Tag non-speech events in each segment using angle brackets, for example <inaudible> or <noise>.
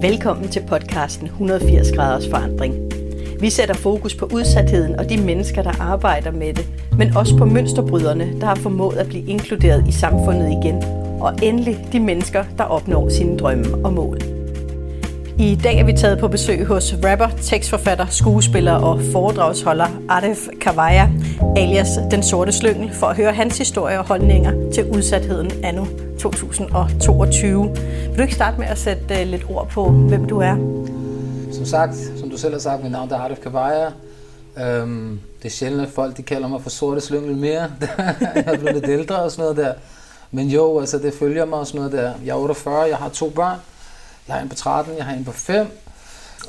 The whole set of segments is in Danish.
Velkommen til podcasten 180 graders forandring. Vi sætter fokus på udsatheden og de mennesker, der arbejder med det, men også på mønsterbryderne, der har formået at blive inkluderet i samfundet igen, og endelig de mennesker, der opnår sine drømme og mål. I dag er vi taget på besøg hos rapper, tekstforfatter, skuespiller og foredragsholder Arif Kavaya, alias Den Sorte Slyngel, for at høre hans historie og holdninger til udsatheden anno 2022. Vil du ikke starte med at sætte øh, lidt ord på, hvem du er? Som sagt, som du selv har sagt, mit navn er Arif Kavaya. Øhm, det er sjældent, at folk de kalder mig for Sorte Slyngel mere. <laughs> jeg er blevet lidt ældre og sådan noget der. Men jo, altså det følger mig og sådan noget der. Jeg er 48, jeg har to børn. Jeg har en på 13, jeg har en på 5.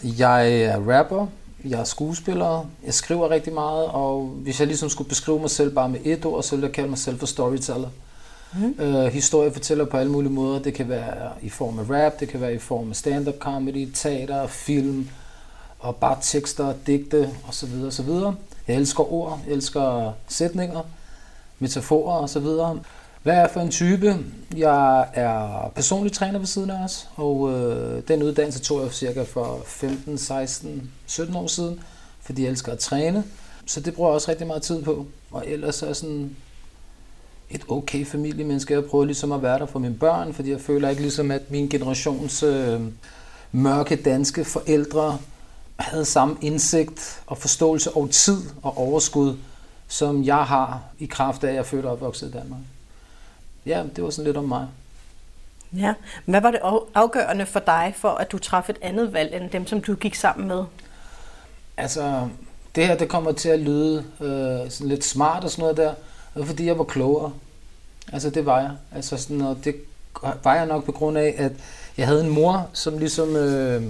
Jeg er rapper, jeg er skuespiller, jeg skriver rigtig meget, og hvis jeg ligesom skulle beskrive mig selv bare med et ord, så ville jeg kalde mig selv for storyteller. Mm. Øh, historie fortæller på alle mulige måder. Det kan være i form af rap, det kan være i form af stand-up comedy, teater, film, og bare tekster, digte osv. osv. Jeg elsker ord, jeg elsker sætninger, metaforer osv. Hvad er jeg for en type? Jeg er personlig træner ved siden af os, og øh, den uddannelse tog jeg cirka for 15, 16, 17 år siden, fordi jeg elsker at træne. Så det bruger jeg også rigtig meget tid på. Og ellers er sådan et okay familiemenneske. Jeg prøver ligesom at være der for mine børn, fordi jeg føler ikke ligesom, at min generations øh, mørke danske forældre havde samme indsigt og forståelse over tid og overskud, som jeg har i kraft af, at jeg er født og opvokset i Danmark ja, det var sådan lidt om mig. Ja, hvad var det afgørende for dig, for at du træffede et andet valg end dem, som du gik sammen med? Altså, det her, det kommer til at lyde øh, sådan lidt smart og sådan noget der, fordi jeg var klogere. Altså, det var jeg. Altså, sådan, og det var jeg nok på grund af, at jeg havde en mor, som ligesom øh,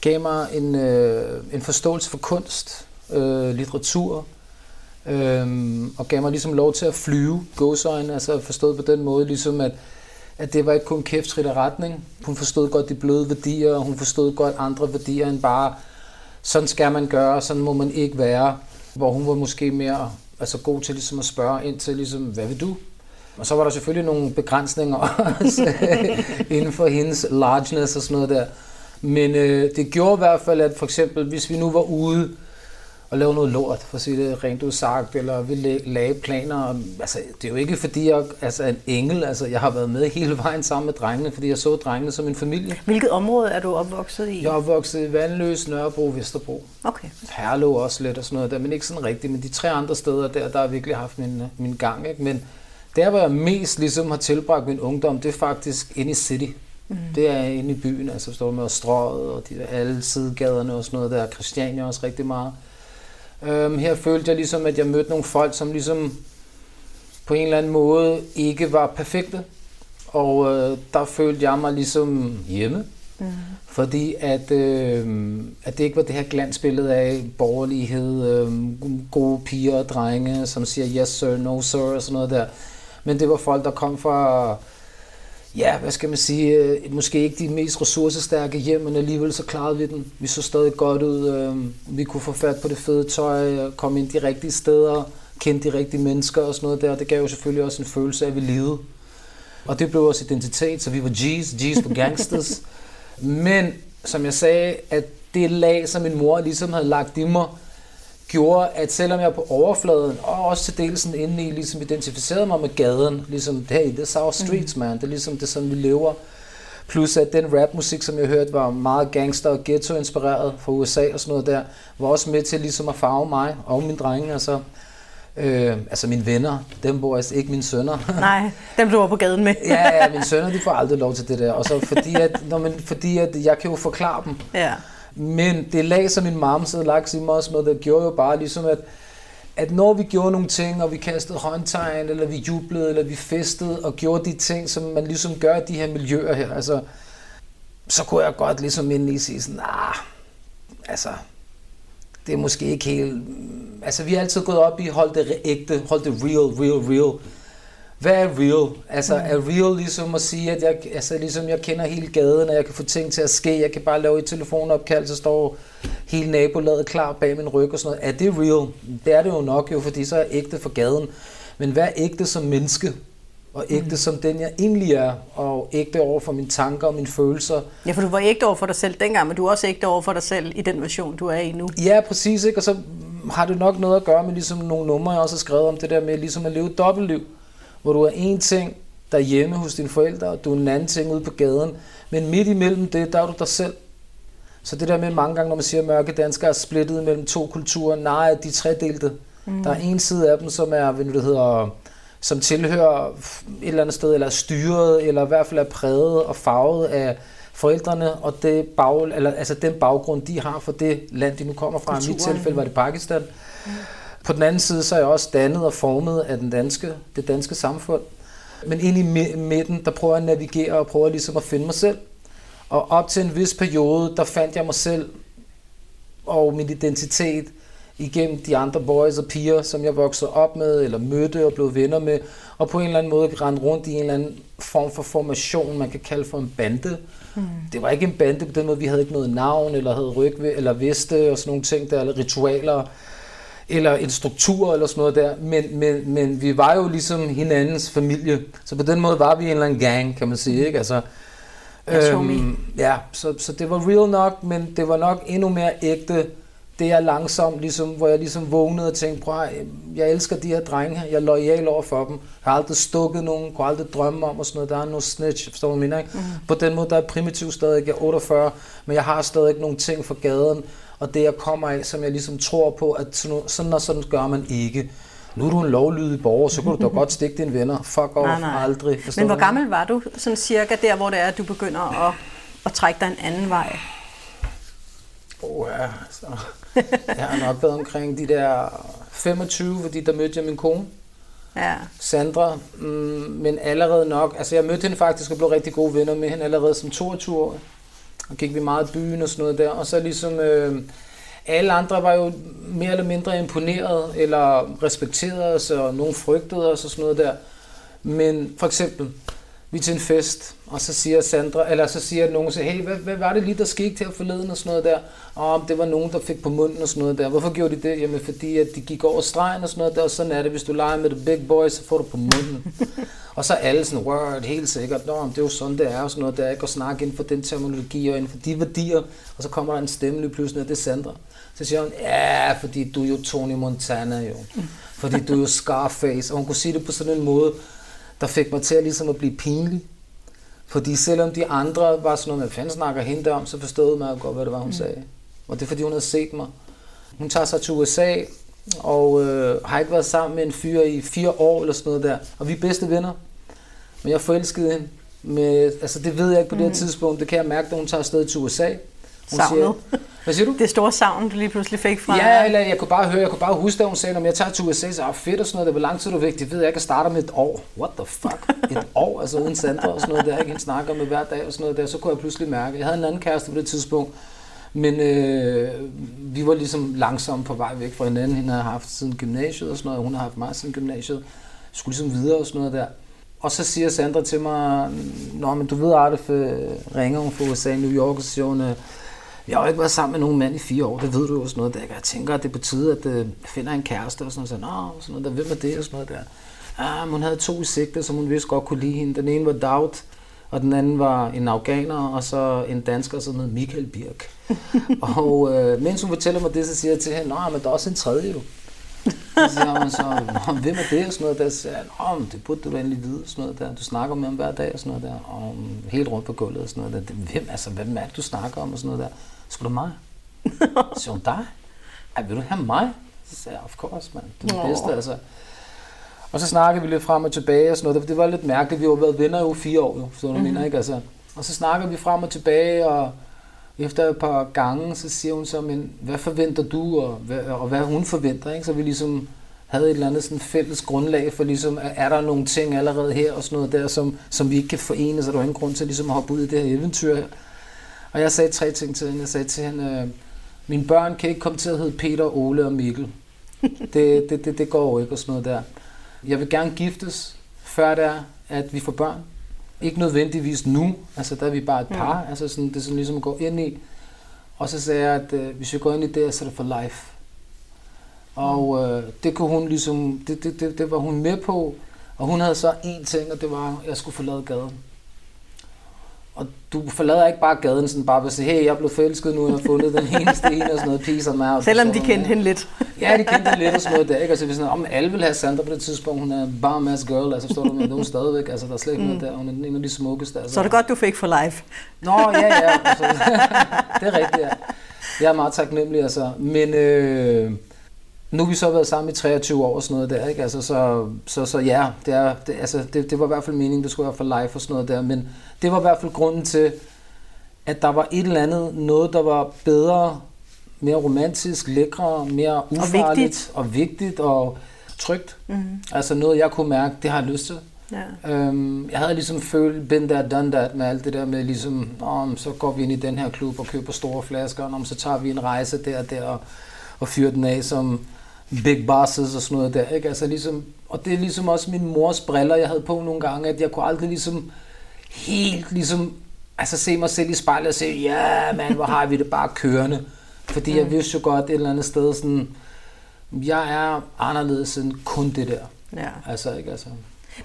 gav mig en, øh, en forståelse for kunst, øh, litteratur, øhm, og gav mig ligesom lov til at flyve gåsøjne, altså forstået på den måde, ligesom at, at det var ikke kun kæft retning. Hun forstod godt de bløde værdier, og hun forstod godt andre værdier end bare, sådan skal man gøre, sådan må man ikke være. Hvor hun var måske mere altså god til ligesom at spørge ind til, ligesom, hvad vil du? Og så var der selvfølgelig nogle begrænsninger <laughs> øh, inden for hendes largeness og sådan noget der. Men øh, det gjorde i hvert fald, at for eksempel, hvis vi nu var ude at lave noget lort, for at sige det rent udsagt, eller vi lave planer. Altså, det er jo ikke fordi, jeg altså, er en engel. Altså, jeg har været med hele vejen sammen med drengene, fordi jeg så drengene som en familie. Hvilket område er du opvokset i? Jeg er opvokset i Vandløs, Nørrebro, Vesterbro. Okay. Herlev også lidt og sådan noget der, men ikke sådan rigtigt. Men de tre andre steder der, der har virkelig haft min, min gang. Ikke? Men der, hvor jeg mest ligesom har tilbragt min ungdom, det er faktisk inde i City. Mm. Det er inde i byen, altså står med strøget og de, alle sidegaderne og sådan noget der. Christiania også rigtig meget. Øhm, her følte jeg ligesom, at jeg mødte nogle folk, som ligesom på en eller anden måde ikke var perfekte. Og øh, der følte jeg mig ligesom hjemme. Mm. Fordi at, øh, at det ikke var det her glansbillede af borgerlighed, øh, gode piger og drenge, som siger yes sir, no sir og sådan noget der. Men det var folk, der kom fra ja, hvad skal man sige, øh, måske ikke de mest ressourcestærke hjem, men alligevel så klarede vi den. Vi så stadig godt ud, øh, vi kunne få fat på det fede tøj, komme ind de rigtige steder, kende de rigtige mennesker og sådan noget der. Det gav jo selvfølgelig også en følelse af, at vi levede. Og det blev vores identitet, så vi var G's, G's på gangsters. <laughs> men som jeg sagde, at det lag, som min mor ligesom havde lagt i mig, gjorde, at selvom jeg på overfladen, og også til dels sådan inde i, ligesom identificerede mig med gaden, ligesom, hey, this is our streets, man, det er ligesom, det er sådan, vi lever. Plus at den rapmusik, som jeg hørte, var meget gangster og ghetto-inspireret fra USA og sådan noget der, var også med til ligesom at farve mig og mine drenge, altså. Øh, altså mine venner, dem bor altså ikke mine sønner. <laughs> Nej, dem du var på gaden med. ja, ja, mine <laughs> sønner, de får aldrig lov til det der. Og så fordi at, når man, fordi at jeg kan jo forklare dem. Ja. Men det lag, som min mamma havde lagt i mig også med, det gjorde jo bare ligesom, at, at når vi gjorde nogle ting, og vi kastede håndtegn, eller vi jublede, eller vi festede, og gjorde de ting, som man ligesom gør i de her miljøer her, altså, så kunne jeg godt ligesom ind i sige sådan, nah, altså, det er måske ikke helt... Altså, vi har altid gået op i, hold det ægte, hold det real, real, real hvad er real? Altså mm. er real ligesom at sige, at jeg, altså, ligesom jeg kender hele gaden, og jeg kan få ting til at ske, jeg kan bare lave et telefonopkald, så står hele nabolaget klar bag min ryg og sådan noget. Er det real? Det er det jo nok jo, fordi så er jeg ægte for gaden. Men hvad er ægte som menneske? og ægte mm. som den jeg egentlig er, og ægte over for mine tanker og mine følelser. Ja, for du var ægte over for dig selv dengang, men du er også ægte over for dig selv i den version, du er i nu. Ja, præcis, ikke? og så har det nok noget at gøre med ligesom nogle numre, jeg også har skrevet om det der med ligesom at leve et dobbeltliv, hvor du er en ting derhjemme hos dine forældre, og du er en anden ting ude på gaden, men midt imellem det, der er du dig selv. Så det der med mange gange, når man siger, at mørke danskere er splittet mellem to kulturer, nej, de er tredelte. Mm. Der er en side af dem, som er, hvad det hedder, som tilhører et eller andet sted, eller er styret, eller i hvert fald er præget og farvet af forældrene, og det bag, eller, altså den baggrund, de har for det land, de nu kommer fra. I mit tilfælde var det Pakistan. Mm. På den anden side, så er jeg også dannet og formet af den danske, det danske samfund. Men ind i midten, der prøver jeg at navigere og prøver ligesom at finde mig selv. Og op til en vis periode, der fandt jeg mig selv og min identitet igennem de andre boys og piger, som jeg voksede op med, eller mødte og blev venner med, og på en eller anden måde rendte rundt i en eller anden form for formation, man kan kalde for en bande. Mm. Det var ikke en bande på den måde, vi havde ikke noget navn, eller havde ryg eller veste og sådan nogle ting der, eller ritualer, eller en struktur eller sådan noget der, men, men, men vi var jo ligesom hinandens familie, så på den måde var vi en eller anden gang, kan man sige, ikke? Altså, øhm, ja, så, så det var real nok, men det var nok endnu mere ægte, det er langsomt, ligesom, hvor jeg ligesom vågnede og tænkte, prøv jeg elsker de her drenge her, jeg er lojal over for dem, jeg har aldrig stukket nogen, kunne aldrig drømme om og sådan noget, der er noget snitch, forstår du, hvad ikke? Mm. På den måde, der er primitiv stadig, jeg er 48, men jeg har stadig nogle ting for gaden, og det jeg kommer af, som jeg ligesom tror på, at sådan, sådan og sådan gør man ikke. Nu er du en lovlydig borger, så kan du da godt stikke dine venner. Fuck off, nej, nej. aldrig. Men hvor gammel var du sådan cirka der, hvor det er, at du begynder at, at trække dig en anden vej? Oh, ja, så. Jeg har nok været omkring de der 25, fordi der mødte jeg min kone. Ja. Sandra, mm, men allerede nok, altså jeg mødte hende faktisk og blev rigtig gode venner med hende allerede som 22 år. Og gik vi meget i byen og sådan noget der. Og så ligesom, øh, alle andre var jo mere eller mindre imponeret eller respekteret os, og nogen frygtede os og sådan noget der. Men for eksempel, vi er til en fest, og så siger Sandra, eller så siger nogen, så, hey, hvad, hvad, var det lige, der skete her forleden og sådan noget der? Og det var nogen, der fik på munden og sådan noget der. Hvorfor gjorde de det? Jamen, fordi at de gik over stregen og sådan noget der, og sådan er det, hvis du leger med the big boys, så får du på munden og så alle sådan, word, helt sikkert, Nå, det er jo sådan, det er, og sådan noget der, ikke? Og snakke inden for den terminologi og inden for de værdier, og så kommer der en stemme lige pludselig, og det er Sandra. Så siger hun, ja, fordi du er jo Tony Montana jo. Fordi du er jo Scarface. Og hun kunne sige det på sådan en måde, der fik mig til at, ligesom at blive pinlig. Fordi selvom de andre var sådan noget, hvad fanden snakker hende om, så forstod man godt, hvad det var, hun mm. sagde. Og det er fordi, hun havde set mig. Hun tager sig til USA, og øh, har ikke været sammen med en fyr i fire år eller sådan noget der. Og vi er bedste venner. Men jeg forelskede hende. Med, altså det ved jeg ikke på mm. det her mm. tidspunkt. Det kan jeg mærke, da hun tager afsted til USA. Hun Savnet. Siger, hvad siger du? Det store savn, du lige pludselig fik fra... Ja, eller jeg kunne bare høre, jeg kunne bare huske, at hun sagde, om jeg tager til USA, så er fedt og sådan noget, det var lang tid, du væk. Det ved jeg ikke, at starte med et år. What the fuck? Et <laughs> år, altså uden Sandra og sådan noget der, ikke? Hende snakker med hver dag og sådan noget der, så kunne jeg pludselig mærke. Jeg havde en anden kæreste på det tidspunkt, men øh, vi var ligesom langsomt på vej væk fra hinanden. Hende havde haft siden gymnasiet og sådan noget, og hun har haft mig siden gymnasiet. Skulle ligesom videre og sådan noget der. Og så siger Sandra til mig, Nå, men du ved, Artef ringer hun fra USA, New York, og siger hun, jeg har jo ikke været sammen med nogen mand i fire år, det ved du jo sådan noget der. Jeg tænker, at det betyder, at jeg øh, finder en kæreste og sådan noget. Så, Nå, sådan noget der, hvem er det og sådan noget der. Ah, hun havde to sigter, som hun vidste godt kunne lide hende. Den ene var Daud, og den anden var en afghaner, og så en dansker, som hed Michael Birk. <laughs> og øh, mens hun fortæller mig det, så siger jeg til hende, men der er også en tredje jo. <laughs> Så siger hun så, hvem er det? Og sådan noget der. Så siger jeg, det burde du da endelig vide. Sådan noget der. Du snakker med ham hver dag og sådan noget der. Og helt rundt på gulvet og sådan noget der. Hvem, altså, hvem er det, du snakker om og sådan noget der? Skulle du mig? Så <laughs> siger hun, dig? Ej, vil du have mig? Så sagde jeg, of course, man. Det er det bedste, altså. Og så snakkede vi lidt frem og tilbage og sådan noget. Det var lidt mærkeligt. Vi har været venner jo fire år, jo, så du mm-hmm. mener, ikke? Altså. Og så snakker vi frem og tilbage, og efter et par gange, så siger hun så, men hvad forventer du, og hvad, og hvad hun forventer, ikke? Så vi ligesom havde et eller andet sådan fælles grundlag for ligesom, er der nogle ting allerede her og sådan noget der, som, som vi ikke kan forene, så der er ingen grund til ligesom at hoppe ud i det her eventyr her. Og jeg sagde tre ting til hende. Jeg sagde til hende, øh, mine børn kan ikke komme til at hedde Peter, Ole og Mikkel. <laughs> Det, det, det, det går jo ikke og sådan noget der. Jeg vil gerne giftes, før det er, at vi får børn. Ikke nødvendigvis nu, altså der er vi bare et par, mm. altså sådan, det er sådan ligesom at gå ind i. Og så sagde jeg, at øh, hvis vi går ind i det, så er det for life. Og øh, det kunne hun ligesom, det, det, det, det var hun med på. Og hun havde så én ting, og det var, at jeg skulle forlade gaden. Du forlader ikke bare gaden sådan bare ved at sige, hey, jeg er blevet forelsket nu, jeg har fundet den eneste ene og sådan noget, peace and out. Selvom de kendte hende lidt. ja, de kendte hende lidt og sådan noget der, ikke? Altså, hvis sådan, om alle vil have Sandra på det tidspunkt, hun er en bare mass girl, altså står du med nogen stadigvæk, altså der er slet ikke mm. noget der, hun er en af de smukkeste. Altså. Så er det godt, du fik for live. Nå, ja, ja, altså, <laughs> det er rigtigt, ja. Jeg er meget taknemmelig, altså. Men øh, nu har vi så været sammen i 23 år og sådan noget der, ikke? Altså, så, så, så ja, det, er, det, altså, det, det var i hvert fald meningen, det skulle være for live og sådan noget der, men det var i hvert fald grunden til, at der var et eller andet, noget der var bedre, mere romantisk, lækre, mere ufarligt og vigtigt og, vigtigt og trygt. Mm-hmm. Altså noget, jeg kunne mærke, det har jeg lyst til. Ja. Øhm, jeg havde ligesom følt, been there, done that, med alt det der med ligesom, om så går vi ind i den her klub og køber store flasker, og så tager vi en rejse der og der og, og fyrer den af som big bosses og sådan noget der, ikke? Altså ligesom, og det er ligesom også min mors briller, jeg havde på nogle gange, at jeg kunne aldrig ligesom helt ligesom, altså se mig selv i spejlet og sige, ja man, hvor har vi det bare kørende. Fordi jeg mm. vidste jo godt et eller andet sted sådan, jeg er anderledes end kun det der. Ja. Altså, ikke altså.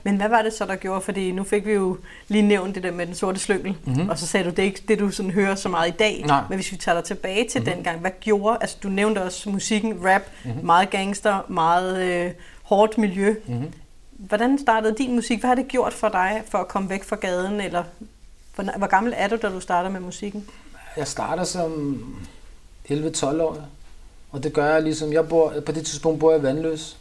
Men hvad var det så, der gjorde? Fordi nu fik vi jo lige nævnt det der med den sorte slyngel, mm-hmm. og så sagde du, det er ikke det, du sådan hører så meget i dag. Nej. Men hvis vi tager dig tilbage til mm-hmm. dengang, hvad gjorde, altså du nævnte også musikken, rap, mm-hmm. meget gangster, meget øh, hårdt miljø. Mm-hmm. Hvordan startede din musik? Hvad har det gjort for dig, for at komme væk fra gaden? Eller hvor, hvor gammel er du, da du starter med musikken? Jeg starter som 11-12 år, og det gør jeg ligesom, jeg bor, på det tidspunkt bor jeg vandløs.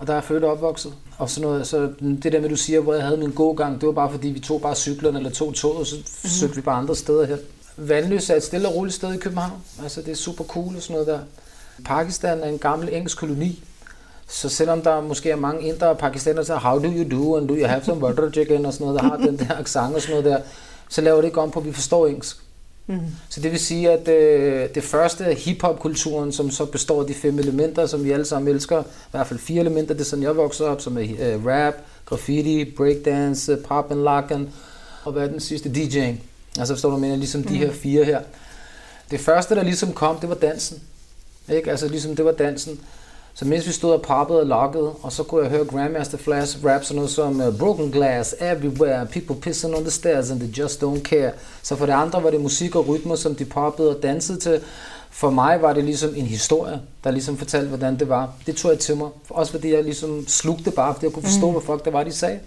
Og der er født og opvokset. Og sådan noget, så det der med, du siger, hvor jeg havde min gågang, det var bare fordi, vi tog bare cyklerne eller tog toget, og så mm-hmm. søgte vi bare andre steder her. Vandløs er et stille og roligt sted i København. Altså, det er super cool og sådan noget der. Pakistan er en gammel engelsk koloni. Så selvom der måske er mange indre og pakistanere, så how do you do, and do you have some butter chicken og sådan noget, der har den der <laughs> accent og sådan noget der, så laver det ikke om på, at vi forstår engelsk. Mm. Så det vil sige, at øh, det første hiphop-kulturen, som så består af de fem elementer, som vi alle sammen elsker, i hvert fald fire elementer, det er sådan, jeg voksede op, som er øh, rap, graffiti, breakdance, pop and locken, og hvad er den sidste? DJ'ing. Altså forstår du, mener ligesom mm. de her fire her. Det første, der ligesom kom, det var dansen. Ikke? Altså ligesom det var dansen. Så mens vi stod og poppede og lokkede, og så kunne jeg høre Grandmaster Flash rap sådan noget som uh, Broken Glass, Everywhere, People Pissing on the Stairs and They Just Don't Care. Så for det andre var det musik og rytmer, som de poppede og dansede til. For mig var det ligesom en historie, der ligesom fortalte, hvordan det var. Det tog jeg til mig. Også fordi jeg ligesom slugte bare, fordi jeg kunne forstå, mm. hvad fuck det var, de sagde.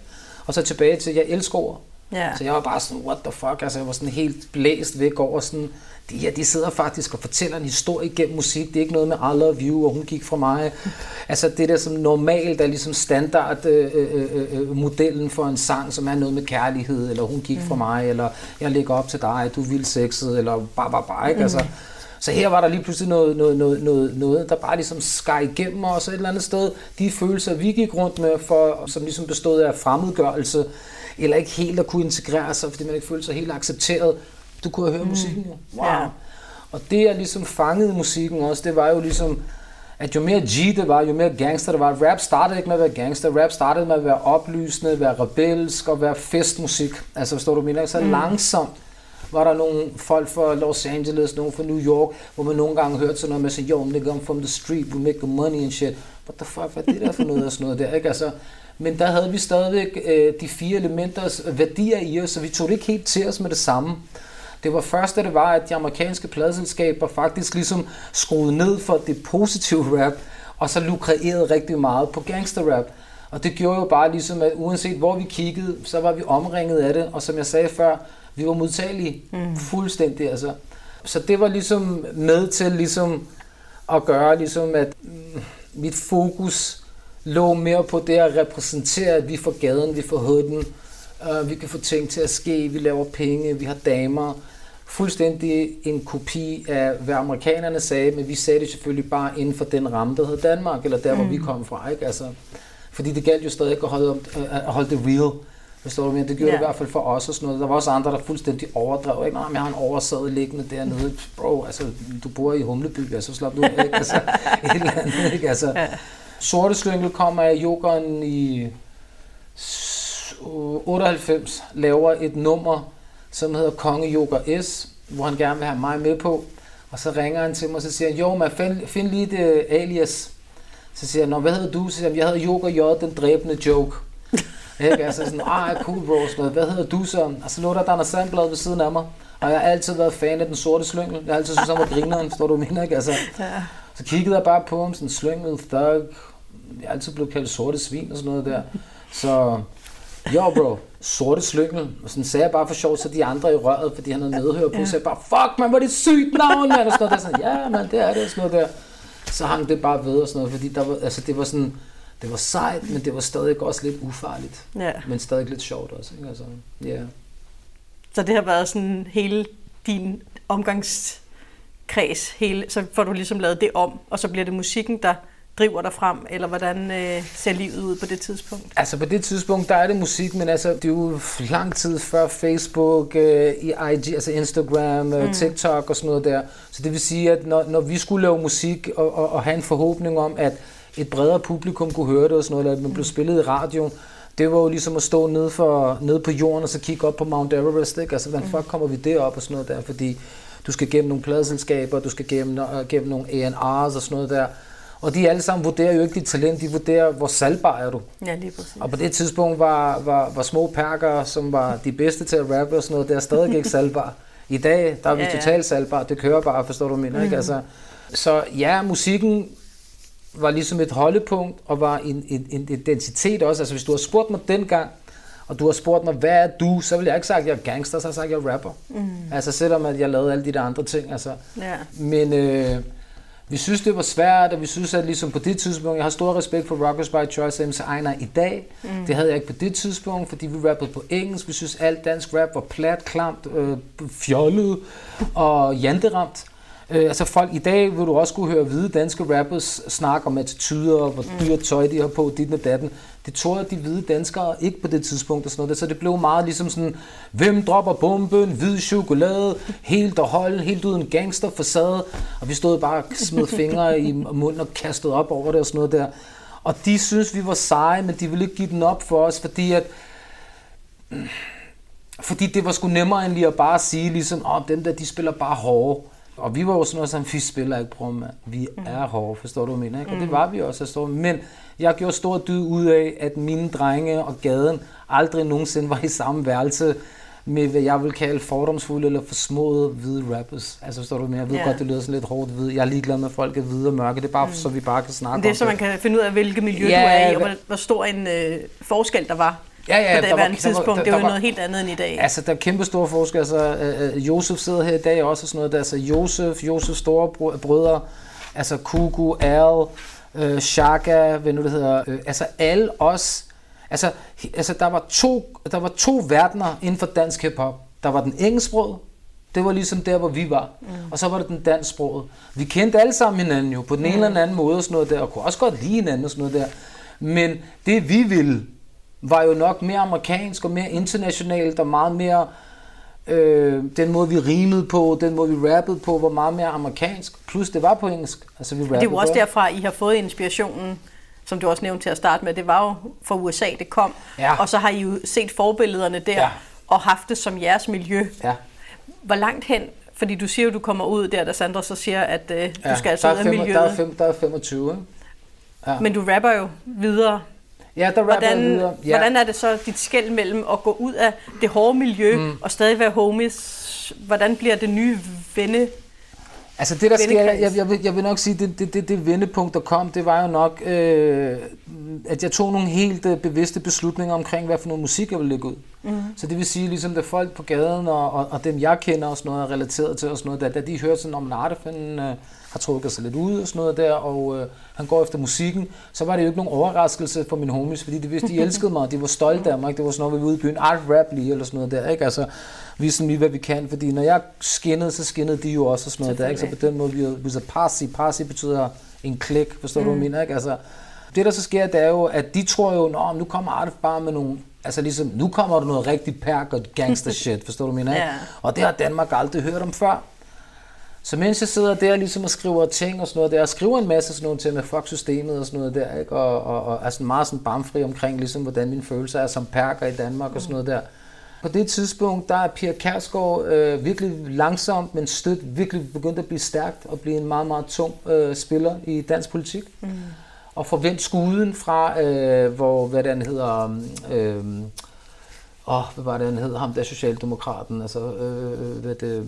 Og så tilbage til, jeg elsker ord. Yeah. Så jeg var bare sådan, what the fuck, altså jeg var sådan helt blæst væk over sådan, de her, de sidder faktisk og fortæller en historie gennem musik. Det er ikke noget med I love you, og hun gik fra mig. <laughs> Altså det der som normalt er ligesom standard øh, øh, øh, øh, modellen for en sang, som er noget med kærlighed, eller hun gik mm. fra mig, eller jeg ligger op til dig, du vil sexet, eller bare, bare, bare, ikke? Altså, så her var der lige pludselig noget, noget, noget, noget, noget der bare ligesom skar igennem os et eller andet sted. De følelser, vi gik rundt med, for, som ligesom bestod af fremmedgørelse, eller ikke helt at kunne integrere sig, fordi man ikke følte sig helt accepteret, du kunne høre mm. musikken jo. Wow. Ja. Og det, jeg ligesom fangede musikken også, det var jo ligesom, at jo mere G det var, jo mere gangster det var. Rap startede ikke med at være gangster. Rap startede med at være oplysende, være rebelsk og være festmusik. Altså, forstår du, mener? Så mm. langsomt var der nogle folk fra Los Angeles, nogle fra New York, hvor man nogle gange hørte sådan noget med at sige, yo, nigga, I'm from the street, we make money and shit. What the fuck, hvad er det der for noget og sådan noget der, ikke? Altså, men der havde vi stadigvæk øh, de fire elementers værdier i os, så vi tog det ikke helt til os med det samme. Det var først, da det var, at de amerikanske pladselskaber faktisk ligesom skruede ned for det positive rap, og så lukrerede rigtig meget på gangster rap. Og det gjorde jo bare ligesom, at uanset hvor vi kiggede, så var vi omringet af det, og som jeg sagde før, vi var modtagelige mm. fuldstændig. Altså. Så det var ligesom med til ligesom at gøre, ligesom at mm, mit fokus lå mere på det at repræsentere, at vi får gaden, vi får huden, uh, vi kan få ting til at ske, vi laver penge, vi har damer, fuldstændig en kopi af, hvad amerikanerne sagde, men vi sagde det selvfølgelig bare inden for den ramme, der hed Danmark, eller der, mm. hvor vi mm. kom fra. Ikke? Altså, fordi det galt jo stadig at holde, at holde det real. Forstår du, men det gjorde yeah. det i hvert fald for os og sådan noget. Der var også andre, der fuldstændig overdrev. Ikke? Nej, men jeg har en oversad liggende dernede. Bro, altså, du bor i Humleby, altså slap nu ikke? Altså, et eller andet, ikke? Altså, ja. Sorte Slyngel kommer af Jokeren i 98, laver et nummer, som hedder Konge Yoga S, hvor han gerne vil have mig med på. Og så ringer han til mig, og så siger han, jo, man find, find lige det alias. Så siger han, hvad hedder du? Så siger han, jeg hedder Yoga J, den dræbende joke. Ikke? Altså sådan, ah, cool bro, sådan hvad hedder du så? Altså lå der Dana Sandblad ved siden af mig. Og jeg har altid været fan af den sorte slyngel. Jeg har altid synes, han var grineren, forstår du, mener, ikke? Altså, ja. Så kiggede jeg bare på ham, sådan slyngel, thug. Jeg er altid blevet kaldt sorte svin og sådan noget der. Så, jo bro, sorte slyngel. Og sådan sagde jeg bare for sjov, så de andre i røret, fordi han havde medhør på, ja. så jeg bare, fuck man, hvor er det sygt navn, man. Og sådan noget der. Sådan, ja, man, det er det, og sådan noget der. Så hang det bare ved og sådan noget, fordi der var, altså, det var sådan, det var sejt, men det var stadig også lidt ufarligt. Ja. Men stadig lidt sjovt også. Ikke? Altså, yeah. Så det har været sådan hele din omgangskreds, hele, så får du ligesom lavet det om, og så bliver det musikken, der driver dig frem, eller hvordan øh, ser livet ud på det tidspunkt? Altså på det tidspunkt, der er det musik, men altså det er jo lang tid før Facebook, øh, i IG, altså Instagram, øh, mm. TikTok og sådan noget der. Så det vil sige, at når, når vi skulle lave musik og, og, og have en forhåbning om, at et bredere publikum kunne høre det og sådan noget, eller at man blev spillet i radioen, det var jo ligesom at stå nede, for, nede på jorden og så kigge op på Mount Everest. Ikke? Altså, hvordan fuck kommer vi derop og sådan noget der? Fordi du skal gennem nogle pladeselskaber, du skal gennem, uh, gennem nogle A&R's og sådan noget der. Og de alle sammen vurderer jo ikke dit talent, de vurderer, hvor salgbar er du. Ja, lige præcis. Og på det tidspunkt var, var, var små perker, som var de bedste til at rappe og sådan noget, der er stadig ikke <laughs> salgbar. I dag, der er vi ja, ja. totalt salgbar, det kører bare, forstår du, mener, mm-hmm. ikke? Altså, så ja, musikken var ligesom et holdepunkt, og var en, en, en identitet også. Altså hvis du har spurgt mig dengang, og du har spurgt mig, hvad er du, så vil jeg ikke sige, at jeg er gangster, så har jeg sagt, at jeg er rapper. Mm. Altså selvom at jeg lavede alle de der andre ting. Altså. Ja. Men øh, vi synes, det var svært, og vi synes, at ligesom på det tidspunkt, jeg har stor respekt for Rockers by Choice MC Ejner i dag. Mm. Det havde jeg ikke på det tidspunkt, fordi vi rappede på engelsk. Vi synes, alt dansk rap var plat, klamt, øh, fjollet og janteramt. Øh, altså folk i dag vil du også kunne høre hvide danske rappers snakke om attityder, og hvor mm. dyrt tøj de har på, dit og datten. Det tror jeg, de hvide danskere ikke på det tidspunkt og sådan noget. Så det blev meget ligesom sådan, hvem dropper bomben, hvid chokolade, helt og hold, helt uden gangsterfacade. Og vi stod bare og smed <laughs> fingre i munden og kastede op over det og sådan noget der. Og de synes, vi var seje, men de ville ikke give den op for os, fordi at fordi det var sgu nemmere end lige at bare sige ligesom, åh, oh, dem der, de spiller bare hårde. Og vi var jo sådan noget som, vi spiller ikke, bror, mand. Vi mm. er hårde, forstår du, mener? Ikke? Og det mm. var vi også, forstår Men jeg gjorde stor dyd ud af, at mine drenge og gaden aldrig nogensinde var i samme værelse med, hvad jeg vil kalde fordomsfulde eller forsmåede hvide rappers. Altså forstår du, men jeg ved yeah. godt, det lyder sådan lidt hårdt hvide. Jeg er ligeglad med, at folk er hvide og mørke. Det er bare, mm. så vi bare kan snakke om det. er så, man kan finde ud af, hvilket miljø ja, du er i, og hvor, hvor stor en øh, forskel der var ja, ja, på det var, tidspunkt. Der, der, det var jo noget helt andet end i dag. Altså, der er kæmpe store forskel. Altså, uh, Josef sidder her i dag også og sådan noget. Der, altså, Josef, Josefs store brødre, altså Kuku, Al, uh, Shaka, hvad nu det hedder, uh, altså alle os, altså, altså der, var to, der var to verdener inden for dansk hiphop. Der var den engelsksprog, det var ligesom der, hvor vi var. Mm. Og så var det den dansksproget. Vi kendte alle sammen hinanden jo, på den ene mm. eller anden måde og sådan noget der, og kunne også godt lide hinanden og sådan noget der. Men det vi ville, var jo nok mere amerikansk og mere internationalt og meget mere øh, den måde vi rimede på, den måde vi rappede på, var meget mere amerikansk. Plus det var på engelsk. Altså, vi det er jo også derfra, I har fået inspirationen som du også nævnte til at starte med, det var jo fra USA, det kom. Ja. Og så har I jo set forbillederne der, ja. og haft det som jeres miljø. Ja. Hvor langt hen, fordi du siger jo, du kommer ud der, da Sandra så siger, at øh, ja, du skal altså ud af miljøet. Der er, fem, der er 25, Ja. Men du rapper jo videre Ja, der hvordan. Ja. hvordan er det så dit skæld mellem at gå ud af det hårde miljø mm. og stadig være homies? Hvordan bliver det nye venne Altså det der sker, jeg, jeg, vil, jeg vil nok sige, det, det, det, det vendepunkt der kom, det var jo nok, øh, at jeg tog nogle helt øh, bevidste beslutninger omkring, hvad for noget musik jeg ville lægge ud. Mm. Så det vil sige, ligesom det folk på gaden og, og, og dem jeg kender og sådan noget, er relateret til og sådan noget, da, da de hørte sådan om Nartefan, øh, har trukket sig lidt ud og sådan noget der, og øh, han går efter musikken, så var det jo ikke nogen overraskelse for mine homies, fordi de vidste, de elskede mig, de var stolte af mig, ikke? det var sådan noget, vi var ude i byen, art rap lige, eller sådan noget der, ikke? Altså, vi sådan lige, hvad vi kan, fordi når jeg skinnede, så skinnede de jo også og sådan noget der, ikke? Så på den måde, vi var parsi, parsi betyder en klik, forstår mm. du, hvad jeg mener, ikke? Altså, det der så sker, det er jo, at de tror jo, Nå, nu kommer Artef bare med nogle Altså ligesom, nu kommer der noget rigtig perk og gangster <laughs> shit, forstår du, mener? Yeah. Og det har Danmark aldrig hørt om før. Så mens jeg sidder der ligesom og skriver ting og sådan noget der, og skriver en masse sådan noget til med fuck systemet og sådan noget der, ikke? Og, og, og er sådan meget sådan barmfri omkring ligesom, hvordan mine følelser er som perker i Danmark mm. og sådan noget der. På det tidspunkt, der er Pia Kærsgaard øh, virkelig langsomt, men stødt virkelig begyndt at blive stærkt og blive en meget, meget tung øh, spiller i dansk politik. Mm. og få vendt skuden fra, øh, hvor, hvad den hedder, øh, åh, hvad var det, han hed, ham der Socialdemokraten, altså, øh, hvad det, øh,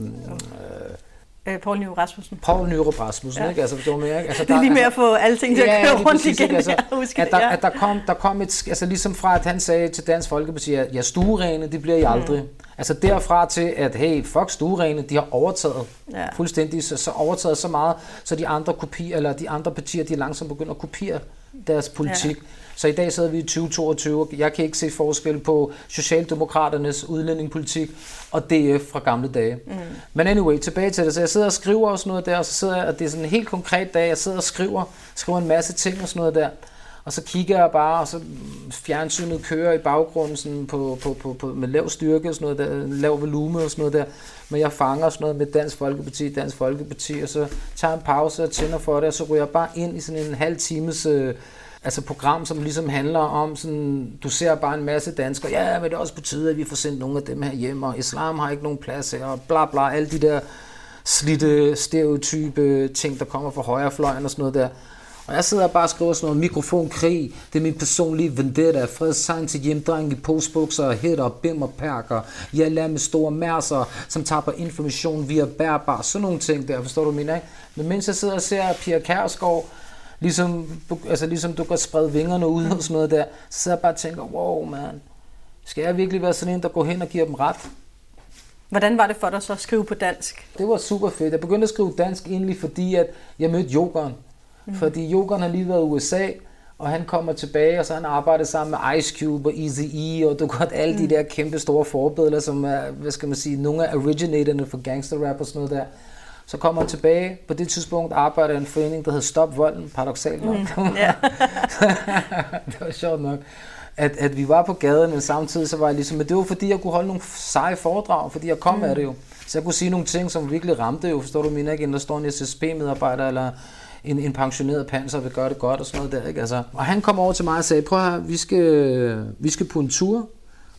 Øh, Poul Nyrup Rasmussen. Poul Nyrup Rasmussen, ja. ikke? Altså, forstår man, ikke? Altså, det er lige med at få alle ting til at køre rundt præcis, igen. Altså, at, der, ja. at der, kom, der kom et, altså ligesom fra, at han sagde til Dansk Folkeparti, at ja, stuerene, det bliver I aldrig. Mm. Altså derfra til, at hey, fuck stuerene, de har overtaget ja. fuldstændig, så, så overtaget så meget, så de andre kopier, eller de andre partier, de langsomt begynder at kopiere deres politik. Ja. Så i dag sidder vi i 2022. Jeg kan ikke se forskel på Socialdemokraternes udlændingepolitik og DF fra gamle dage. Mm. Men anyway, tilbage til det. Så jeg sidder og skriver og sådan noget der, og så sidder jeg, og det er sådan en helt konkret dag, jeg sidder og skriver, skriver en masse ting og sådan noget der. Og så kigger jeg bare, og så fjernsynet kører i baggrunden sådan på, på, på, på, med lav styrke og sådan noget der, lav volume og sådan noget der. Men jeg fanger sådan noget med Dansk Folkeparti, Dansk Folkeparti, og så tager en pause og tænder for det, og så ryger jeg bare ind i sådan en halv times øh, altså program, som ligesom handler om sådan, du ser bare en masse danskere, ja, men det er også på tide, at vi får sendt nogle af dem her hjem, og islam har ikke nogen plads her, og bla bla, alle de der slitte, stereotype ting, der kommer fra højrefløjen og sådan noget der. Og jeg sidder bare og skriver sådan noget mikrofonkrig. Det er min personlige vendetta. Fredstegn til hjemdreng i postbukser, hætter, bim og perker. Jeg lader med store mærser, som tapper information via bærbar. Sådan nogle ting der, forstår du min, ikke? Men mens jeg sidder og ser Pia Kærsgaard, ligesom, altså ligesom du kan sprede vingerne ud og sådan noget der, så sidder jeg bare og tænker, wow man, skal jeg virkelig være sådan en, der går hen og giver dem ret? Hvordan var det for dig så at skrive på dansk? Det var super fedt. Jeg begyndte at skrive dansk egentlig, fordi at jeg mødte Jokeren. Mm. Fordi Jokeren har lige været i USA, og han kommer tilbage, og så han arbejdet sammen med Ice Cube og Easy E, og du godt alle mm. de der kæmpe store forbilleder, som er, hvad skal man sige, nogle af originatorerne for gangster rap og sådan noget der. Så kommer han tilbage. På det tidspunkt arbejder en forening, der hedder Stop Volden, paradoxalt nok. Mm, <laughs> yeah. <laughs> det var sjovt nok. At, at vi var på gaden, men samtidig så var jeg ligesom, men det var fordi, jeg kunne holde nogle seje foredrag, fordi jeg kom mm. af det jo. Så jeg kunne sige nogle ting, som virkelig ramte jo, forstår du, min ikke, der står en SSB-medarbejder, eller en, en pensioneret panser vil gøre det godt og sådan noget der. Ikke? Altså, og han kom over til mig og sagde, prøv her, vi skal, vi skal på en tur,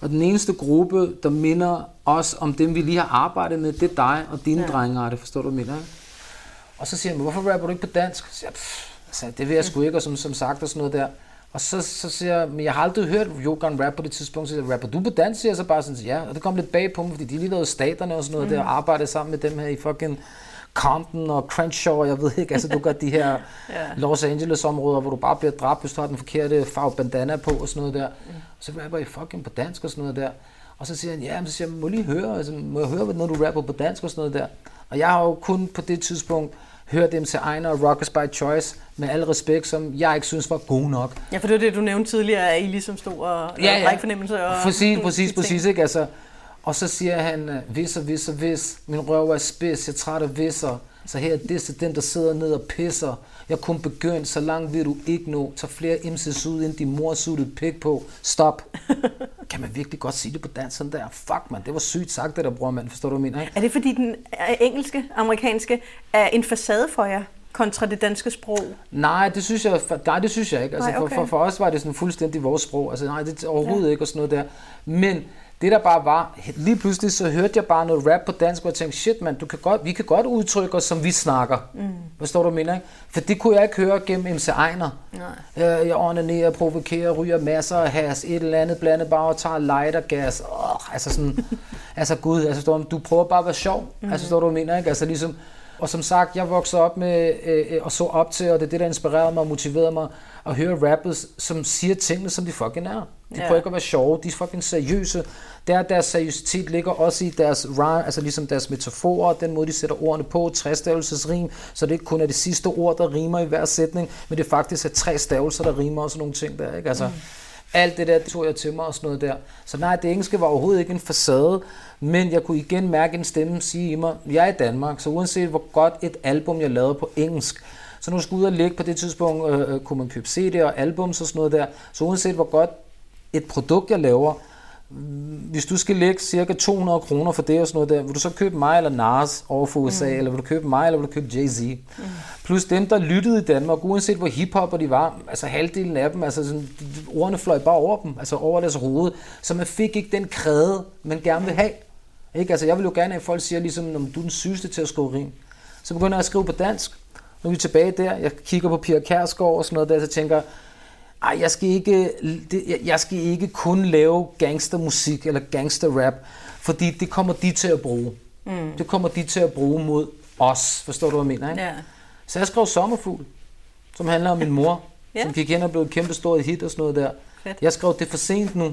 og den eneste gruppe, der minder os om dem, vi lige har arbejdet med, det er dig og dine ja. det forstår du, mener Og så siger han, hvorfor rapper du ikke på dansk? Så siger jeg, altså, det vil jeg sgu ikke, og som, som sagt og sådan noget der. Og så, så siger jeg, men jeg har aldrig hørt Jogan rap på det tidspunkt, så siger jeg, rapper du på dansk? Siger jeg så bare sådan, ja. Og det kom lidt bag på mig, fordi de lige lavede staterne og sådan noget mm. der, og arbejdede sammen med dem her i fucking Compton og Crenshaw, jeg ved ikke, altså du gør de her <laughs> ja. Los Angeles områder, hvor du bare bliver dræbt, hvis du har den forkerte farve bandana på og sådan noget der. Mm. Og så rapper jeg fucking på dansk og sådan noget der. Og så siger han, ja, men så siger jeg, må lige høre, altså, må jeg høre, når du rapper på dansk og sådan noget der. Og jeg har jo kun på det tidspunkt hørt dem til Ejner og Rockers by Choice, med al respekt, som jeg ikke synes var god nok. Ja, for det var det, du nævnte tidligere, at I ligesom stod og ja, ja. fornemmelse. Og præcis, præcis, præcis, ikke? Altså, og så siger han, hvis og hvis og hvis, min røv er spids, jeg træder visser. Så her er det dem, der sidder ned og pisser. Jeg kun begyndt, så langt vil du ikke nå. Tag flere imses ud, end din mor suttet pik på. Stop. <laughs> kan man virkelig godt sige det på dansk sådan der? Fuck man, det var sygt sagt det der, bror mand. Forstår du, mener? Er det fordi den engelske, amerikanske er en facade for jer? kontra det danske sprog? Nej, det synes jeg, nej, det synes jeg ikke. Altså, nej, okay. for, for, for os var det sådan fuldstændig vores sprog. Altså, nej, det er overhovedet ja. ikke og sådan noget der. Men det der bare var, lige pludselig så hørte jeg bare noget rap på dansk, og jeg tænkte, shit man, du kan godt, vi kan godt udtrykke os, som vi snakker. Mm. Hvad står du mener, ikke? For det kunne jeg ikke høre gennem MC Ejner. Nej. Jeg onanerer, provokerer, ryger masser af has, et eller andet blandet bare og tager lightergas. Oh, altså sådan, <laughs> altså gud, altså står, du prøver bare at være sjov. Mm. Altså står du mener, ikke? Altså ligesom, og som sagt, jeg voksede op med øh, øh, og så op til, og det er det, der inspirerede mig og motiverede mig, at høre rappers, som siger tingene, som de fucking er. De prøver ikke at være sjove, de er fucking seriøse. Der deres seriøsitet ligger også i deres rhyme, altså ligesom deres metaforer, den måde de sætter ordene på, træstavelsesrim, så det ikke kun er det sidste ord, der rimer i hver sætning, men det faktisk er tre stavelser, der rimer og sådan nogle ting der, ikke? Altså, mm. Alt det der tog jeg til mig og sådan noget der. Så nej, det engelske var overhovedet ikke en facade, men jeg kunne igen mærke en stemme sige i mig, jeg er i Danmark, så uanset hvor godt et album jeg lavede på engelsk, så nu skulle ud og ligge på det tidspunkt, øh, øh kunne man købe CD'er og albums og sådan noget der, så uanset hvor godt et produkt jeg laver, hvis du skal lægge cirka 200 kroner for det og sådan noget der, vil du så købe mig eller Nas over for USA, mm. eller vil du købe mig, eller vil du købe Jay-Z? Mm. Plus dem, der lyttede i Danmark, uanset hvor hiphopper de var, altså halvdelen af dem, altså sådan, ordene fløj bare over dem, altså over deres hoved, så man fik ikke den kræde, man gerne vil have. Ikke? Altså, jeg vil jo gerne have, at folk siger, ligesom, om du er den sygeste til at skrive rim. Så begynder jeg at skrive på dansk, Nu er vi tilbage der. Jeg kigger på Pia Kærsgaard og sådan noget der, så tænker ej, jeg skal ikke, jeg skal ikke kun lave gangstermusik eller gangsterrap, fordi det kommer de til at bruge. Mm. Det kommer de til at bruge mod os. Forstår du, hvad jeg mener? Ikke? Ja. Så jeg skrev Sommerfugl, som handler om min mor, <laughs> ja. som gik hen og blev et kæmpe stort hit og sådan noget der. Fedt. Jeg skrev det for sent nu.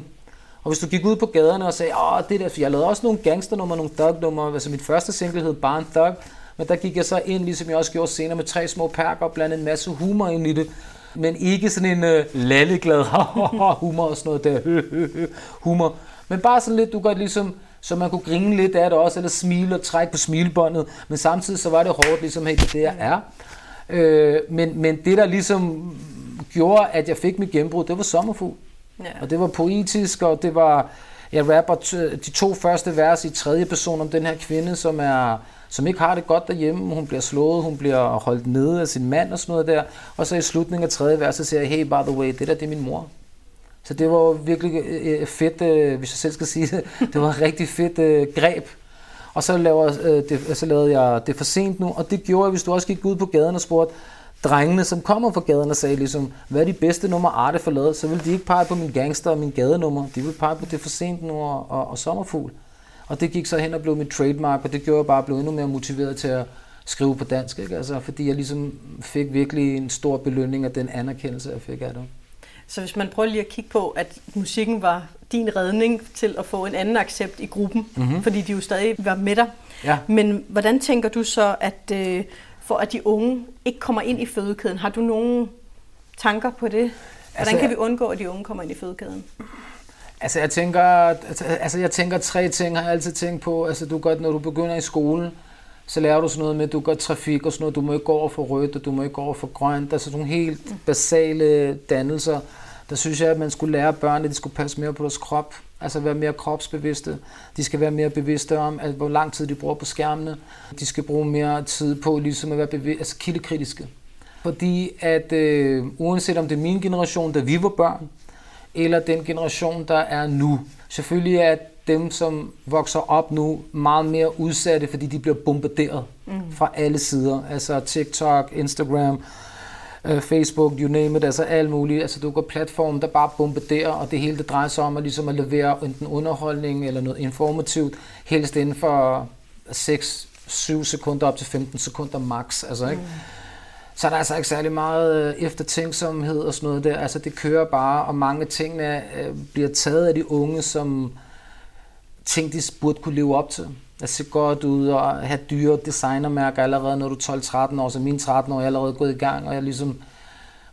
Og hvis du gik ud på gaderne og sagde, åh, det der, for jeg lavede også nogle gangsternummer, nogle thug-numre, altså mit første single hed bare en thug, men der gik jeg så ind, ligesom jeg også gjorde senere, med tre små perker og blandt en masse humor ind i det. Men ikke sådan en uh, lalleglad <laughs> humor og sådan noget der, humor. Men bare sådan lidt, du godt ligesom, så man kunne grine lidt af det også, eller smile og trække på smilebåndet, men samtidig så var det hårdt, ligesom, hey, det er det, jeg er. Øh, men, men det, der ligesom gjorde, at jeg fik mit gennembrud, det var sommerfugl. Ja. Og det var poetisk, og det var, jeg rapper de to første vers i tredje person om den her kvinde, som er som ikke har det godt derhjemme. Hun bliver slået, hun bliver holdt nede af sin mand og sådan noget der. Og så i slutningen af tredje vers, så siger jeg, hey, by the way, det der, det er min mor. Så det var virkelig øh, øh fedt, øh, hvis jeg selv skal sige det, <laughs> det var et rigtig fedt øh, greb. Og så, laver, øh, det, så lavede jeg det for sent nu, og det gjorde, jeg, hvis du også gik ud på gaden og spurgte, drengene, som kommer fra gaden og sagde ligesom, hvad er de bedste nummer Arte for lavet, så vil de ikke pege på min gangster og min gadenummer. De vil pege på det for sent nu og, og, og sommerfugl. Og det gik så hen og blev mit trademark, og det gjorde, at jeg bare blev endnu mere motiveret til at skrive på dansk, ikke? Altså, fordi jeg ligesom fik virkelig en stor belønning af den anerkendelse, jeg fik af det. Så hvis man prøver lige at kigge på, at musikken var din redning til at få en anden accept i gruppen, mm-hmm. fordi de jo stadig var med dig. Ja. Men hvordan tænker du så, at øh, for at de unge ikke kommer ind i fødekæden, har du nogle tanker på det? Hvordan altså, kan vi undgå, at de unge kommer ind i fødekæden? Altså jeg tænker, altså jeg tænker tre ting, har jeg altid tænkt på. Altså du godt, når du begynder i skole, så lærer du sådan noget med, at du gør trafik og sådan noget. Du må ikke gå over for rødt, og du må ikke gå over for grønt. Altså sådan nogle helt basale dannelser. Der synes jeg, at man skulle lære børnene, at de skulle passe mere på deres krop. Altså være mere kropsbevidste. De skal være mere bevidste om, at hvor lang tid de bruger på skærmene. De skal bruge mere tid på ligesom at være bevidste, altså kildekritiske. Fordi at øh, uanset om det er min generation, da vi var børn, eller den generation, der er nu. Selvfølgelig er dem, som vokser op nu, meget mere udsatte, fordi de bliver bombarderet mm. fra alle sider. Altså TikTok, Instagram, uh, Facebook, you name it, altså alt muligt. Altså du går platform, der bare bombarderer, og det hele det drejer sig om at, ligesom at levere enten underholdning eller noget informativt, helst inden for 6-7 sekunder op til 15 sekunder max. Altså, ikke? Mm så er der altså ikke særlig meget øh, eftertænksomhed og sådan noget der. Altså det kører bare, og mange af tingene øh, bliver taget af de unge, som ting, de burde kunne leve op til. At se godt ud og have dyre designermærker allerede, når du er 12-13 år, så mine 13 år er allerede gået i gang, og jeg ligesom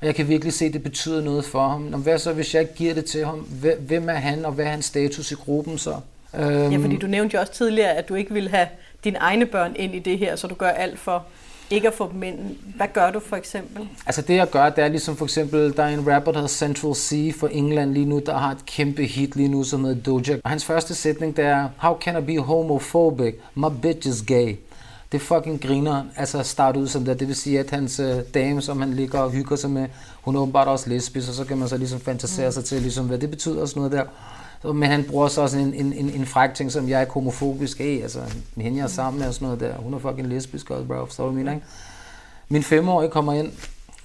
og jeg kan virkelig se, at det betyder noget for ham. Nå, hvad så, hvis jeg giver det til ham? Hvem er han, og hvad er hans status i gruppen så? Ja, fordi øhm. du nævnte jo også tidligere, at du ikke vil have dine egne børn ind i det her, så du gør alt for ikke at få dem ind. Hvad gør du for eksempel? Altså det jeg gør, det er ligesom for eksempel, der er en rapper, der hedder Central C for England lige nu, der har et kæmpe hit lige nu, som hedder Doja. Og hans første sætning, det er, How can I be homophobic? My bitch is gay. Det fucking griner, altså at starte ud som det. Det vil sige, at hans øh, dame, som han ligger og hygger sig med, hun er åbenbart også lesbisk, og så kan man så ligesom fantasere mm. sig til, ligesom, hvad det betyder og sådan noget der. Men han bruger så også en, en, en, en fræk ting, som jeg er homofobisk af. Altså, hende jeg er sammen med og sådan noget der. Hun er fucking lesbisk også, bro. Forstår du, mener, ikke? Min femårige kommer ind,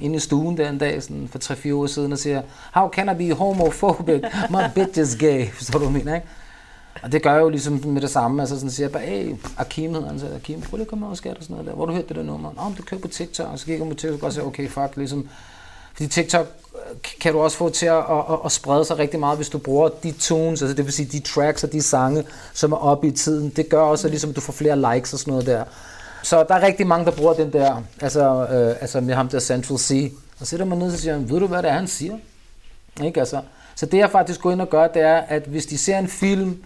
ind i stuen der en dag, sådan for 3-4 år siden, og siger, How can I be homophobic? My bitch is gay. <laughs> Forstår du, mener, ikke? Og det gør jeg jo ligesom med det samme. Altså sådan siger jeg bare, hey, Akim hedder han, så Akim, prøv lige at komme over skat og sådan noget der. Hvor du hørte det der nummer? Nå, det kører på TikTok. Og så gik jeg på TikTok og sagde, okay, fuck, ligesom. Fordi TikTok øh, kan du også få til at, at, at sprede sig rigtig meget, hvis du bruger de tunes, altså det vil sige de tracks og de sange, som er oppe i tiden. Det gør også, at ligesom, du får flere likes og sådan noget der. Så der er rigtig mange, der bruger den der, altså, øh, altså med ham der Central C. Og så sætter man ned og siger, ved du hvad det er, han siger? Ikke altså. Så det jeg faktisk går ind og gør, det er, at hvis de ser en film,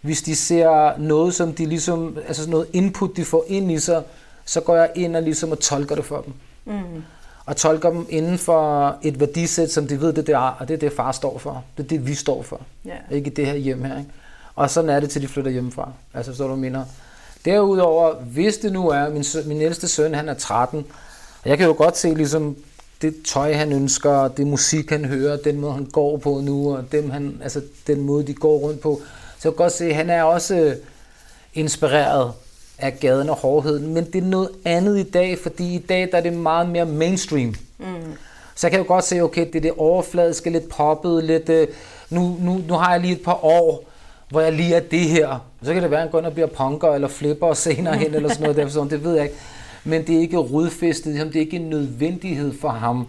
hvis de ser noget, som de ligesom, altså noget input, de får ind i sig, så går jeg ind og ligesom og tolker det for dem. Mm og tolker dem inden for et værdisæt, som de ved, det der, og det er det, far står for. Det er det, vi står for. Yeah. Ikke det her hjem her. Ikke? Og sådan er det, til de flytter hjemmefra. Altså, så du mener. Derudover, hvis det nu er, min, min ældste søn, han er 13, og jeg kan jo godt se ligesom det tøj, han ønsker, det musik, han hører, den måde, han går på nu, og dem, han, altså, den måde, de går rundt på. Så jeg kan godt se, at han er også inspireret af gaden og hårdheden, men det er noget andet i dag, fordi i dag der er det meget mere mainstream. Mm. Så jeg kan jo godt se, okay, det er det overfladiske, lidt poppet, lidt, øh, nu, nu, nu har jeg lige et par år, hvor jeg lige er det her. Så kan det være, at han går ind og bliver punker eller flipper senere hen, eller sådan noget der, sådan, det ved jeg ikke. Men det er ikke rodfæstet, det er ikke en nødvendighed for ham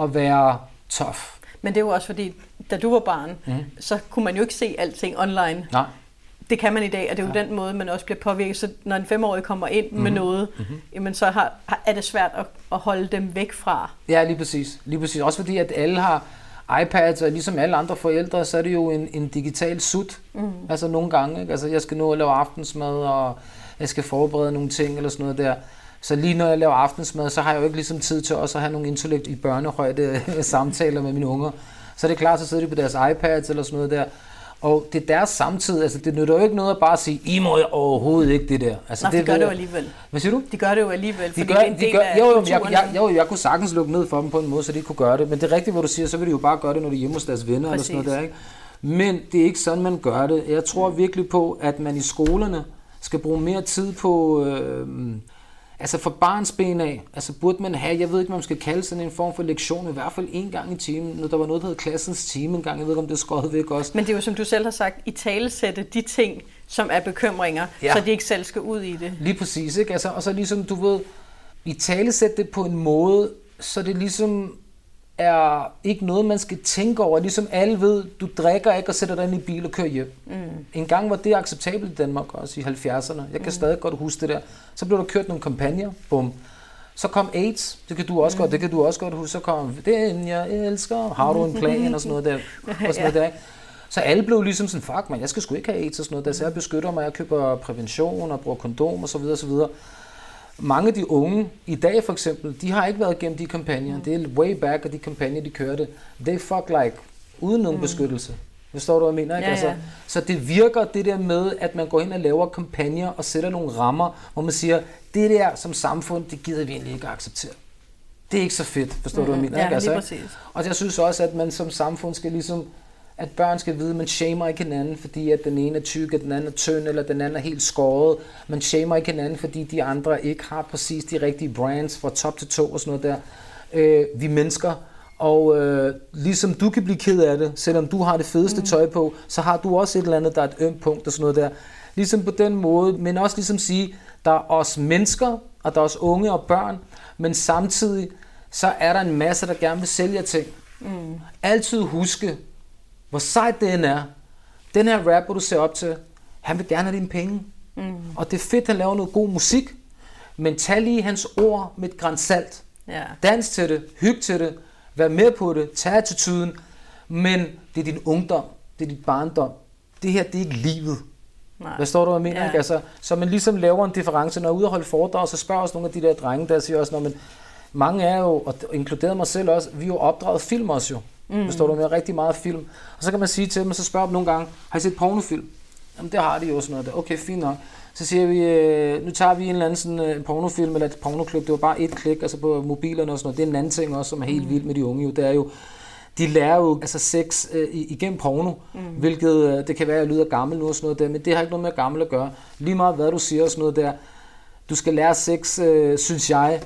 at være tough. Men det er jo også fordi, da du var barn, mm. så kunne man jo ikke se alting online. Nej. Det kan man i dag, og det er jo ja. den måde, man også bliver påvirket. Så når en femårig kommer ind mm-hmm. med noget, mm-hmm. jamen så har, er det svært at, at holde dem væk fra. Ja, lige præcis. lige præcis. Også fordi, at alle har iPads, og ligesom alle andre forældre, så er det jo en, en digital sut. Mm. Altså nogle gange. Ikke? Altså jeg skal nå at lave aftensmad, og jeg skal forberede nogle ting, eller sådan noget der. Så lige når jeg laver aftensmad, så har jeg jo ikke ligesom tid til også at have nogle intellekt i børnehøjde <laughs> samtaler med mine unger. Så er det klart, så sidder de på deres iPads eller sådan noget der. Og det er deres samtid, altså det nytter jo ikke noget at bare sige, I må overhovedet ikke det der. Altså, Nå, det, de gør det jo alligevel. Hvad siger du? De gør det jo alligevel, de gør, det er en de del gør, af jo, jo, jeg, jeg, jo, jeg kunne sagtens lukke ned for dem på en måde, så de kunne gøre det. Men det er rigtigt, hvad du siger, så vil de jo bare gøre det, når de er hjemme hos deres venner Præcis. eller sådan noget der, ikke? Men det er ikke sådan, man gør det. Jeg tror virkelig på, at man i skolerne skal bruge mere tid på... Øh, Altså for barns ben af, altså burde man have, jeg ved ikke, hvad man skal kalde sådan en form for lektion, i hvert fald en gang i timen, når der var noget, der hed klassens time en gang, jeg ved ikke, om det er skåret væk også. Men det er jo, som du selv har sagt, i talesætte de ting, som er bekymringer, ja. så de ikke selv skal ud i det. Lige præcis, ikke? Altså, og så ligesom, du ved, i talesætte det på en måde, så det ligesom er ikke noget, man skal tænke over. Ligesom alle ved, du drikker ikke og sætter dig ind i bil og kører hjem. Mm. En gang var det acceptabelt i Danmark også i 70'erne. Jeg kan mm. stadig godt huske det der. Så blev der kørt nogle kampagner. Bum. Så kom AIDS, det kan du også mm. godt, det kan du også godt huske. Så kom den, jeg elsker, har du en plan og sådan noget der. <laughs> Og sådan noget der? Så alle blev ligesom sådan, fuck man, jeg skal sgu ikke have AIDS og sådan noget der, så jeg beskytter mig, jeg køber prævention og bruger kondom og så videre og så videre mange af de unge i dag for eksempel, de har ikke været gennem de kampagner. Mm. Det er way back, og de kampagner, de kørte. They fuck like, uden nogen mm. beskyttelse. Forstår du, hvad jeg mener? Ikke? Ja, altså, ja. Altså, så det virker det der med, at man går ind og laver kampagner og sætter nogle rammer, hvor man siger, det der som samfund, det gider vi egentlig ikke at acceptere. Det er ikke så fedt, forstår mm. du, hvad jeg mener? Ja, ikke? Altså, præcis. Og jeg synes også, at man som samfund skal ligesom at børn skal vide, at man shamer ikke hinanden, fordi at den ene er tyk, og den anden er tynd, eller den anden er helt skåret. Man shamer ikke hinanden, fordi de andre ikke har præcis de rigtige brands fra top til to og sådan noget der. Øh, vi mennesker, og øh, ligesom du kan blive ked af det, selvom du har det fedeste mm. tøj på, så har du også et eller andet, der er et ømt punkt og sådan noget der. Ligesom på den måde, men også ligesom sige, der er os mennesker, og der er os unge og børn, men samtidig så er der en masse, der gerne vil sælge ting. Mm. Altid huske, hvor sejt det end er, den her rapper, du ser op til, han vil gerne have dine penge. Mm. Og det er fedt, han laver noget god musik, men tag lige hans ord med et græns salt. Ja. Dans til det, hyg til det, vær med på det, tag attituden, men det er din ungdom, det er dit barndom. Det her, det er ikke livet. Nej. Hvad står du, hvad jeg mener? Ja. Ikke? Altså, så man ligesom laver en difference. Når jeg er ude og holde foredrag, så spørger også nogle af de der drenge, der siger også, når man, mange er jo, og inkluderet mig selv også, vi er jo opdraget film også jo. Mm. Forstår du, med rigtig meget film. Og så kan man sige til dem, så spørger dem nogle gange, har I set pornofilm? Jamen det har de jo sådan noget der. Okay, fint nok. Så siger vi, øh, nu tager vi en eller anden sådan, øh, pornofilm eller et pornoklip. Det var bare et klik, altså på mobilerne og sådan noget. Det er en anden ting også, som er helt mm. vildt med de unge. Jo. Det er jo, de lærer jo altså sex øh, igennem porno, mm. hvilket øh, det kan være, at jeg lyder gammel nu og sådan noget der, men det har ikke noget med gammel at gøre. Lige meget hvad du siger og sådan noget der. Du skal lære sex, øh, synes jeg,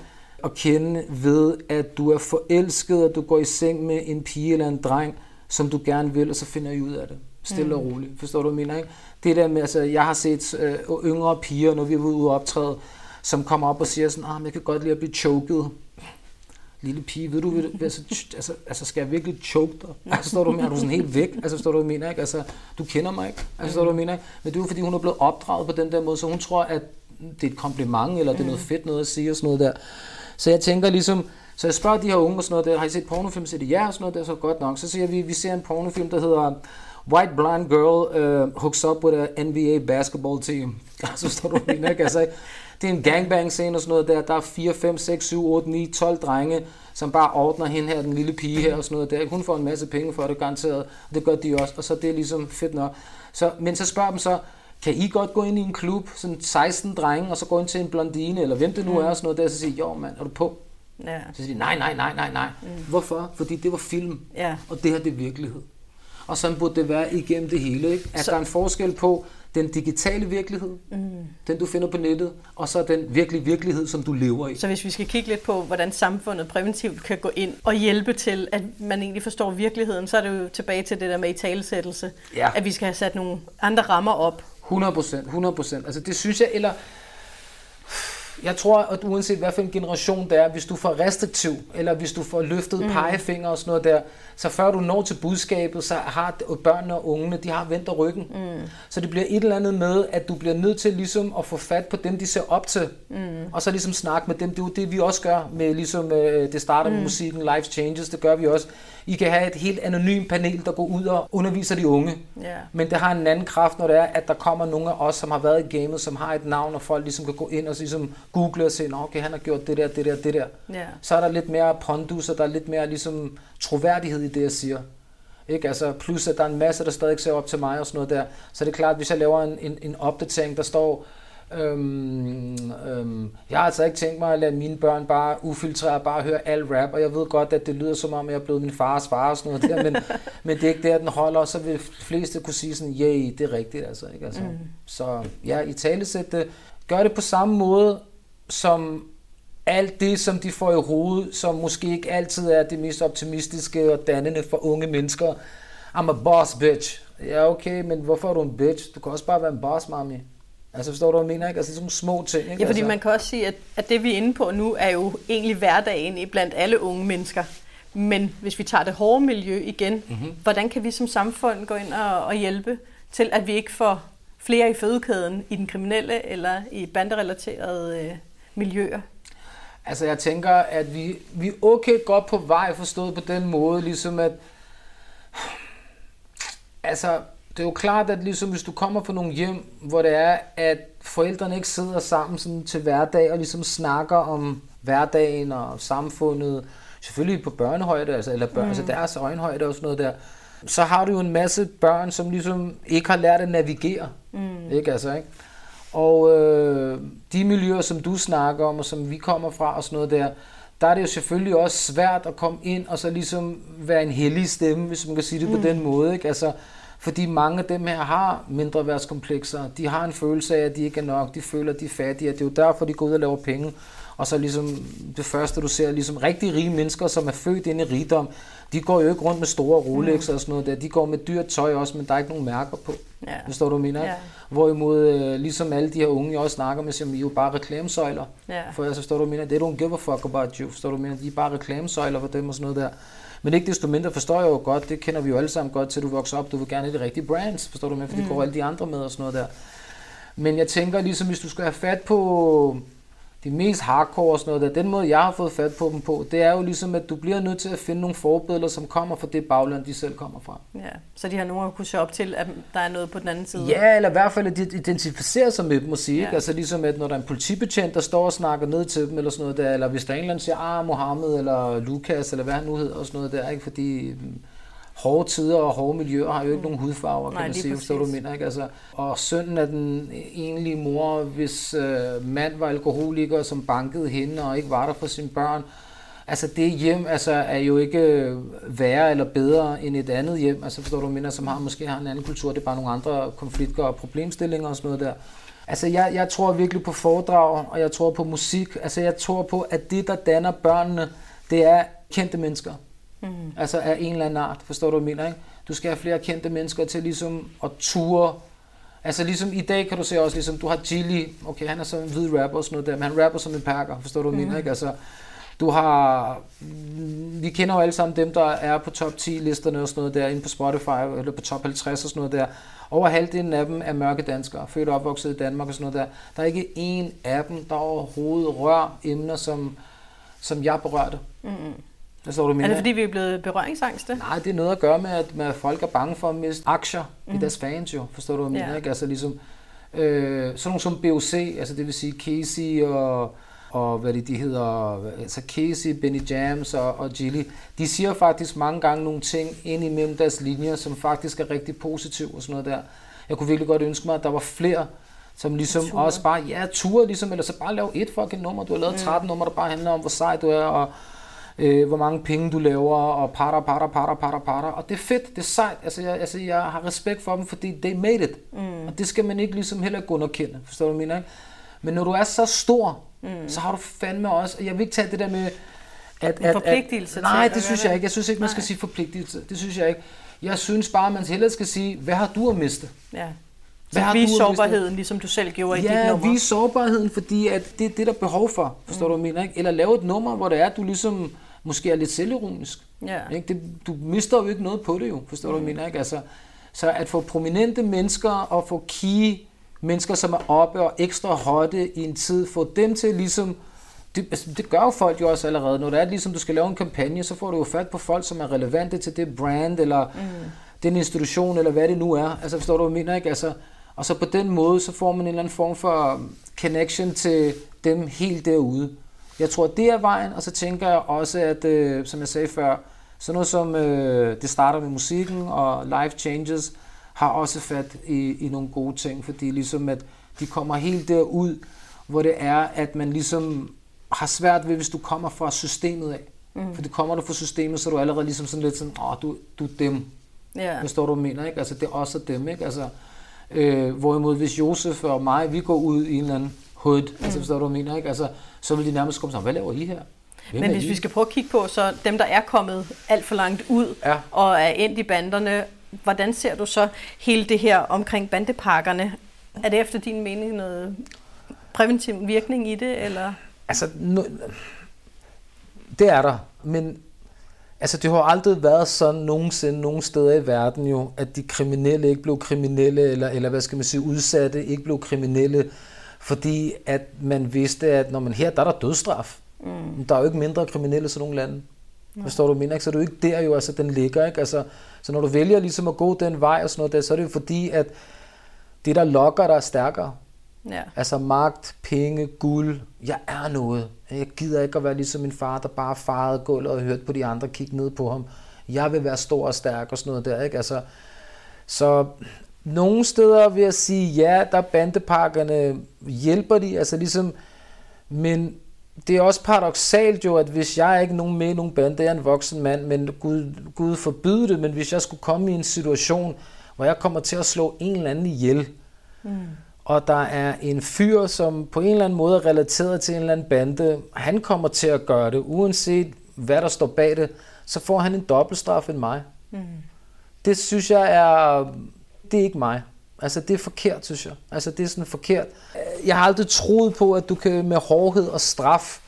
at kende ved, at du er forelsket, og du går i seng med en pige eller en dreng, som du gerne vil, og så finder I ud af det. Stille mm. og roligt. Forstår du, hvad jeg mener? Ikke? Det der med, altså, jeg har set øh, yngre piger, når vi er ude og optræde, som kommer op og siger sådan, ah, jeg kan godt lide at blive choket. Lille pige, ved du, ved, altså, altså, altså, skal jeg virkelig choke dig? Altså, står du er du sådan helt væk? Altså, står du, hvad mener, ikke? Altså, du kender mig ikke? Altså, står du, hvad mener, ikke? Men det er jo, fordi hun er blevet opdraget på den der måde, så hun tror, at det er et kompliment, eller det er noget mm. fedt noget at sige, og sådan noget der. Så jeg tænker ligesom, så jeg spørger de her unge og sådan noget der, har I set pornofilm? Så siger de ja og sådan noget der, så godt nok. Så siger vi, vi ser en pornofilm, der hedder White Blind Girl uh, hooks up with a NBA basketball team. <laughs> så står du lige ikke? Altså, det er en gangbang scene og sådan noget der. Der er 4, 5, 6, 7, 8, 9, 12 drenge, som bare ordner hende her, den lille pige her og sådan noget der. Hun får en masse penge for det, garanteret. Det gør de også, og så det er ligesom fedt nok. Så, men så spørger dem så, kan I godt gå ind i en klub, sådan 16 drenge, og så gå ind til en blondine, eller hvem det nu mm. er, og sådan noget der, så siger jo mand, er du på? Ja. Så siger de, nej, nej, nej, nej, nej. Mm. Hvorfor? Fordi det var film, ja. og det her det er virkelighed. Og sådan burde det være igennem det hele, ikke? At så... der er en forskel på, den digitale virkelighed, mm. den du finder på nettet, og så den virkelige virkelighed, som du lever i. Så hvis vi skal kigge lidt på, hvordan samfundet præventivt kan gå ind og hjælpe til, at man egentlig forstår virkeligheden, så er det jo tilbage til det der med i talesættelse, ja. at vi skal have sat nogle andre rammer op. 100 procent, 100 procent. Altså det synes jeg, eller jeg tror, at uanset hvad for en generation det er, hvis du får restriktiv, eller hvis du får løftet mm. pegefinger og sådan noget der, så før du når til budskabet, så har børnene og ungene, de har vendt ryggen. Mm. Så det bliver et eller andet med, at du bliver nødt til ligesom at få fat på dem, de ser op til, mm. og så ligesom snakke med dem. Det er jo det, vi også gør med ligesom, øh, det starter med mm. musikken, Life Changes, det gør vi også. I kan have et helt anonymt panel, der går ud og underviser de unge. Yeah. Men det har en anden kraft, når det er, at der kommer nogle af os, som har været i gamet, som har et navn, og folk ligesom kan gå ind og ligesom google og se, okay, han har gjort det der, det der, det der. Yeah. Så er der lidt mere pondus, og der er lidt mere ligesom troværdighed i det, jeg siger. Ikke? Altså, plus at der er en masse, der stadig ser op til mig og sådan noget der. Så det er klart, at hvis jeg laver en, en, en opdatering, der står, Øhm, øhm, jeg har altså ikke tænkt mig at lade mine børn bare ufiltrere, bare høre al rap, og jeg ved godt, at det lyder som om, jeg er blevet min fars far og sådan noget der, men, <laughs> men det er ikke der, den holder, og så vil fleste kunne sige sådan, yay, det er rigtigt altså. Ikke? altså mm. Så ja, i talesæt det. Gør det på samme måde, som alt det, som de får i hovedet, som måske ikke altid er det mest optimistiske og dannende for unge mennesker. I'm a boss, bitch. Ja, okay, men hvorfor er du en bitch? Du kan også bare være en boss, mami. Altså forstår du, hvad jeg mener? Ikke? Altså sådan små ting. Ikke? Ja, fordi altså. man kan også sige, at, at det vi er inde på nu, er jo egentlig hverdagen i blandt alle unge mennesker. Men hvis vi tager det hårde miljø igen, mm-hmm. hvordan kan vi som samfund gå ind og, og hjælpe til, at vi ikke får flere i fødekæden i den kriminelle eller i banderelaterede øh, miljøer? Altså jeg tænker, at vi, vi er okay godt på vej forstået på den måde, ligesom at... Altså, det er jo klart, at ligesom hvis du kommer fra nogle hjem, hvor det er, at forældrene ikke sidder sammen sådan til hverdag og ligesom snakker om hverdagen og samfundet, selvfølgelig på børnehøjde, altså, eller børn, altså mm. altså deres øjenhøjde og sådan noget der, så har du jo en masse børn, som ligesom ikke har lært at navigere. Mm. Ikke altså, ikke? Og øh, de miljøer, som du snakker om, og som vi kommer fra og sådan noget der, der er det jo selvfølgelig også svært at komme ind og så ligesom være en hellig stemme, hvis man kan sige det mm. på den måde. Ikke? Altså, fordi mange af dem her har mindre værtskomplekser. De har en følelse af, at de ikke er nok. De føler, at de er fattige. Det er jo derfor, de går ud og laver penge. Og så ligesom det første, du ser, ligesom rigtig rige mennesker, som er født ind i rigdom, de går jo ikke rundt med store Rolex mm. og sådan noget der. De går med dyrt tøj også, men der er ikke nogen mærker på. Ja. Forstår du, mener? Ja. Hvorimod, øh, ligesom alle de her unge, jeg også snakker med, som I er jo bare reklamesøjler. Ja. For jeg så forstår du, mener? They don't give a fuck about you. Forstår du, mener? De er bare reklamesøjler for dem og sådan noget der. Men ikke desto mindre forstår jeg jo godt, det kender vi jo alle sammen godt til, du vokser op, du vil gerne have de rigtige brands, forstår du, med, for mm. det går alle de andre med og sådan noget der. Men jeg tænker ligesom, hvis du skal have fat på de mest hardcore og sådan noget der, den måde, jeg har fået fat på dem på, det er jo ligesom, at du bliver nødt til at finde nogle forbilleder, som kommer fra det bagland, de selv kommer fra. Ja, så de har nogen at kunne se op til, at der er noget på den anden side? Ja, eller i hvert fald, at de identificerer sig med dem og sige, ja. Altså ligesom, at når der er en politibetjent, der står og snakker ned til dem, eller sådan noget der, eller hvis der er en eller anden siger, ah, Mohammed, eller Lukas, eller hvad han nu hedder, og sådan noget der, ikke? fordi hårde tider og hårde miljøer har jo ikke mm. nogen hudfarver, kan Nej, man sige, så du mener, ikke? Altså, og sønnen af den egentlige mor, hvis øh, mand var alkoholiker, som bankede hende og ikke var der for sine børn, altså det hjem altså, er jo ikke værre eller bedre end et andet hjem, altså forstår du, mener, som har måske har en anden kultur, det er bare nogle andre konflikter og problemstillinger og sådan noget der. Altså jeg, jeg tror virkelig på foredrag, og jeg tror på musik, altså jeg tror på, at det, der danner børnene, det er kendte mennesker. Mm. Altså af en eller anden art, forstår du, hvad jeg mener, ikke? Du skal have flere kendte mennesker til ligesom at ture. Altså ligesom i dag kan du se også, ligesom du har Gilly, okay, han er så en hvid rapper og sådan noget der, men han rapper som en perker, forstår du, hvad jeg mener, ikke? Altså, du har, vi kender jo alle sammen dem, der er på top 10 listerne og sådan noget der, inde på Spotify, eller på top 50 og sådan noget der. Over halvdelen af dem er mørke danskere, født og opvokset i Danmark og sådan noget der. Der er ikke en af dem, der overhovedet rører emner, som, som jeg berørte. Mm-hmm. Forstår du, mener? Er det fordi, vi er blevet berøringsangste? Nej, det er noget at gøre med, at, med, at folk er bange for at miste aktier mm. i mhm. deres fans jo. Forstår du, hvad jeg mener? Ikke? Altså ligesom, øh, sådan nogle som BOC, altså det vil sige Casey og, og hvad det, de hedder, altså Casey, Benny Jams og, og Gilly, de siger faktisk mange gange nogle ting ind imellem deres linjer, som faktisk er rigtig positive og sådan noget der. Jeg kunne virkelig godt ønske mig, at der var flere, som ligesom ture. også bare, ja, ture ligesom, eller så bare lave et fucking nummer. Du har lavet 13 mm. nummer, der bare handler om, hvor sej du er, og øh, hvor mange penge du laver, og parter, parter, parter, parter, parter. Og det er fedt, det er sejt. Altså, jeg, altså, jeg har respekt for dem, fordi they made it. Mm. Og det skal man ikke ligesom heller gå underkende, forstår du, mener? Ikke? Men når du er så stor, mm. så har du fandme også, jeg vil ikke tage det der med, at, at, forpligtelse at, nej, det synes jeg ikke. Jeg synes ikke, man skal sige forpligtelse. Det synes jeg ikke. Jeg synes bare, man hellere skal sige, hvad har du at miste? Ja. Hvad så vis sårbarheden, ligesom du selv gjorde ja, i dit nummer. Ja, vis sårbarheden, fordi at det er det, der er behov for. Forstår mm. du, mener? Ikke? Eller lave et nummer, hvor det er, at du ligesom måske er lidt selvironisk. Ja. Ikke? Det, du mister jo ikke noget på det jo. Forstår mm. du, hvad jeg mm. mener? Ikke? Altså, så at få prominente mennesker og få key mennesker, som er oppe og ekstra hotte i en tid, få dem til ligesom det, altså, det gør jo folk jo også allerede. Når det er ligesom, du skal lave en kampagne, så får du jo fat på folk, som er relevante til det brand, eller mm. den institution, eller hvad det nu er. Altså forstår du, hvad jeg mener? Ikke? Altså, og så på den måde, så får man en eller anden form for connection til dem helt derude. Jeg tror, det er vejen, og så tænker jeg også, at øh, som jeg sagde før, sådan noget som øh, det starter med musikken og life changes, har også fat i, i nogle gode ting, fordi ligesom at de kommer helt derud, hvor det er, at man ligesom har svært ved, hvis du kommer fra systemet af. Mm. For det kommer du fra systemet, så er du allerede ligesom sådan lidt sådan, åh, du, du er dem. Yeah. Forstår du, hvad mener, ikke? Altså, det er også dem, ikke? Altså, øh, hvorimod hvis Josef og mig, vi går ud i en eller anden hood, mm. altså, forstår du, hvad mener, ikke? Altså, så vil de nærmest komme sammen, hvad laver I her? Hvem Men hvis I? vi skal prøve at kigge på, så dem, der er kommet alt for langt ud ja. og er endt i banderne, hvordan ser du så hele det her omkring bandeparkerne? Er det efter din mening noget præventiv virkning i det, eller? Altså, no, det er der, men altså, det har aldrig været sådan nogensinde nogen steder i verden jo, at de kriminelle ikke blev kriminelle, eller, eller hvad skal man sige, udsatte ikke blev kriminelle, fordi at man vidste, at når man her, der er der dødstraf. Mm. Der er jo ikke mindre kriminelle sådan nogle lande. Ja. Forstår du, mener ikke? Så er du ikke der jo, altså den ligger, ikke? Altså, så når du vælger ligesom at gå den vej og sådan noget der, så er det jo fordi, at det, der lokker dig, er stærkere. Ja. Altså magt, penge, guld. Jeg er noget. Jeg gider ikke at være ligesom min far, der bare farede gulvet og hørte på de andre kigge ned på ham. Jeg vil være stor og stærk og sådan noget der. Ikke? Altså, så nogle steder vil jeg sige, ja, der bandepakkerne hjælper de, altså ligesom, men det er også paradoxalt jo, at hvis jeg er ikke nogen med i nogen band, det er en voksen mand, men Gud, Gud forbyde det, men hvis jeg skulle komme i en situation, hvor jeg kommer til at slå en eller anden ihjel, mm og der er en fyr, som på en eller anden måde er relateret til en eller anden bande, han kommer til at gøre det, uanset hvad der står bag det, så får han en dobbeltstraf end mig. Mm. Det synes jeg er, det er ikke mig. Altså det er forkert, synes jeg. Altså det er sådan forkert. Jeg har aldrig troet på, at du kan med hårdhed og straf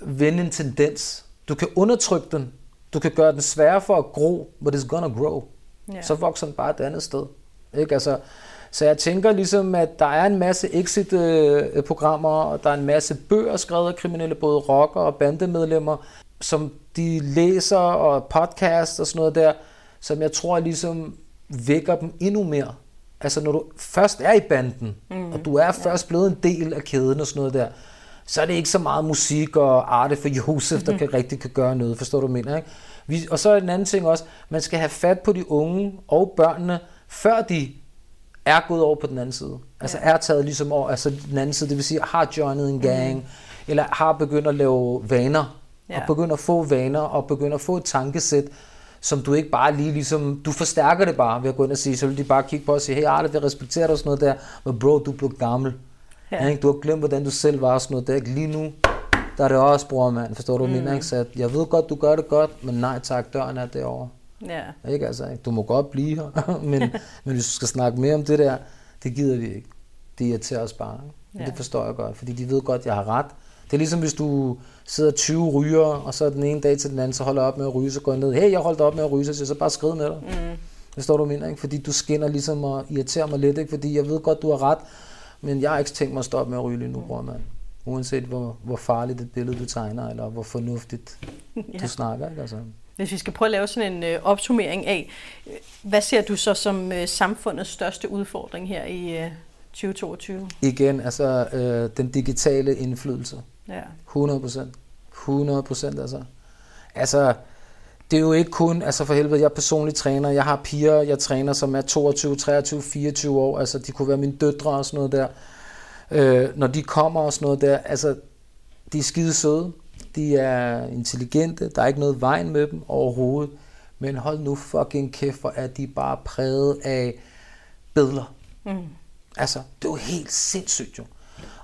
vende en tendens. Du kan undertrykke den. Du kan gøre den sværere for at gro, but it's gonna grow. Yeah. Så vokser den bare et andet sted. Ikke? Altså, så jeg tænker ligesom, at der er en masse exit-programmer, og der er en masse bøger skrevet af kriminelle, både rocker og bandemedlemmer, som de læser, og podcast og sådan noget der, som jeg tror ligesom vækker dem endnu mere. Altså når du først er i banden, mm. og du er først blevet en del af kæden og sådan noget der, så er det ikke så meget musik og arte for Josef, der kan rigtig kan gøre noget, forstår du, mener ikke? Vi, og så er en anden ting også, man skal have fat på de unge og børnene, før de er gået over på den anden side. Altså ja. er taget ligesom over, altså den anden side, det vil sige, har joinet en gang, mm. eller har begyndt at lave vaner, ja. og begyndt at få vaner, og begyndt at få et tankesæt, som du ikke bare lige ligesom, du forstærker det bare ved at gå ind og sige, så vil de bare kigge på og sige, hey Arle, vi respekterer dig og sådan noget der, men bro, du blev gammel. Ja. Ja, du har glemt, hvordan du selv var og sådan noget der. Ikke? Lige nu, der er det også, bror mand. Forstår du, mm. ikke? Så jeg ved godt, du gør det godt, men nej tak, døren er derovre. Ja. Ikke? Altså, du må godt blive her, <laughs> men, <laughs> men hvis du skal snakke mere om det der, det gider vi ikke. Det irriterer os bare. Ja. Det forstår jeg godt, fordi de ved godt, at jeg har ret. Det er ligesom hvis du sidder 20 ryger, og så den ene dag til den anden, så holder op med at ryge, så går jeg ned, hey, jeg holdt op med at ryge, så, så bare skrid med dig. Mm. Det står du mener, ikke? Fordi du skinner ligesom og irriterer mig lidt, ikke? Fordi jeg ved godt, du har ret, men jeg har ikke tænkt mig at stoppe med at ryge lige nu, bror mand. Uanset hvor, hvor farligt et billede du tegner, eller hvor fornuftigt <laughs> ja. du snakker, ikke? Altså. Hvis vi skal prøve at lave sådan en øh, opsummering af, øh, hvad ser du så som øh, samfundets største udfordring her i øh, 2022? Igen, altså øh, den digitale indflydelse. Ja. 100 procent. 100 procent, altså. Altså, det er jo ikke kun, altså for helvede, jeg er personlig træner, jeg har piger, jeg træner, som er 22, 23, 24 år, altså de kunne være mine døtre og sådan noget der. Øh, når de kommer og sådan noget der, altså, de er skide søde, de er intelligente, der er ikke noget vejen med dem overhovedet, men hold nu fucking kæft, for at de bare præget af billeder. Mm. Altså, det er jo helt sindssygt jo.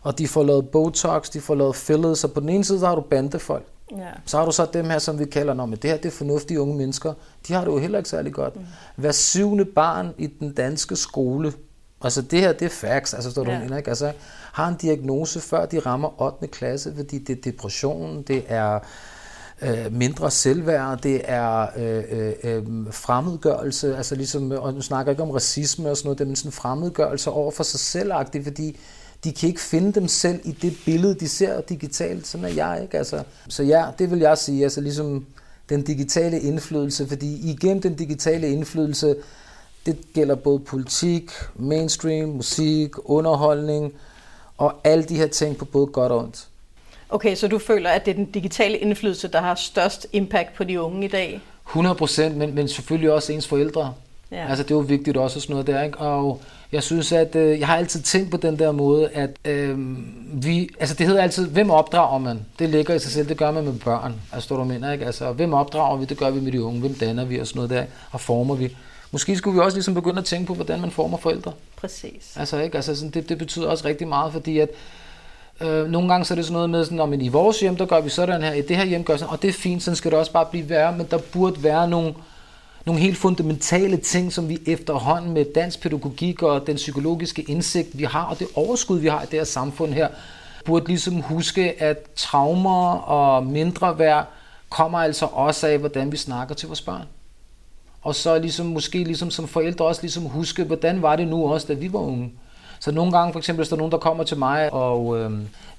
Og de får lavet Botox, de får lavet fillers, så på den ene side, så har du bandefolk. Ja. Så har du så dem her, som vi kalder, når det her det er fornuftige unge mennesker. De har det jo heller ikke særlig godt. Mm. Hver syvende barn i den danske skole, altså det her, det er facts, altså står du ja. ikke? Altså, har en diagnose, før de rammer 8. klasse, fordi det er depression, det er øh, mindre selvværd, det er øh, øh, øh, fremmedgørelse, altså ligesom, og nu snakker jeg ikke om racisme og sådan noget, det er sådan fremmedgørelse over for sig selv, fordi de kan ikke finde dem selv i det billede, de ser digitalt. Sådan er jeg, ikke? Altså, så ja, det vil jeg sige, altså ligesom den digitale indflydelse, fordi igennem den digitale indflydelse, det gælder både politik, mainstream, musik, underholdning, og alle de her ting på både godt og ondt. Okay, så du føler, at det er den digitale indflydelse, der har størst impact på de unge i dag? 100 procent, men, men selvfølgelig også ens forældre. Ja. Altså det er jo vigtigt også sådan noget der, ikke? Og jeg synes, at øh, jeg har altid tænkt på den der måde, at øh, vi, altså det hedder altid, hvem opdrager man? Det ligger i sig selv, det gør man med børn, altså du mener, ikke? Altså hvem opdrager vi? Det gør vi med de unge, hvem danner vi og sådan noget der, og former vi. Måske skulle vi også ligesom begynde at tænke på, hvordan man former forældre. Præcis. Altså, ikke? Altså, sådan, det, det betyder også rigtig meget, fordi at øh, nogle gange så er det sådan noget med, sådan, men i vores hjem, der gør vi sådan her, i det her hjem gør sådan, og det er fint, sådan skal det også bare blive værre, men der burde være nogle, nogle helt fundamentale ting, som vi efterhånden med dansk pædagogik og den psykologiske indsigt, vi har, og det overskud, vi har i det her samfund her, burde ligesom huske, at traumer og mindre værd kommer altså også af, hvordan vi snakker til vores børn og så ligesom, måske ligesom som forældre også ligesom huske, hvordan var det nu også, da vi var unge. Så nogle gange, for eksempel, hvis der er nogen, der kommer til mig, og øh,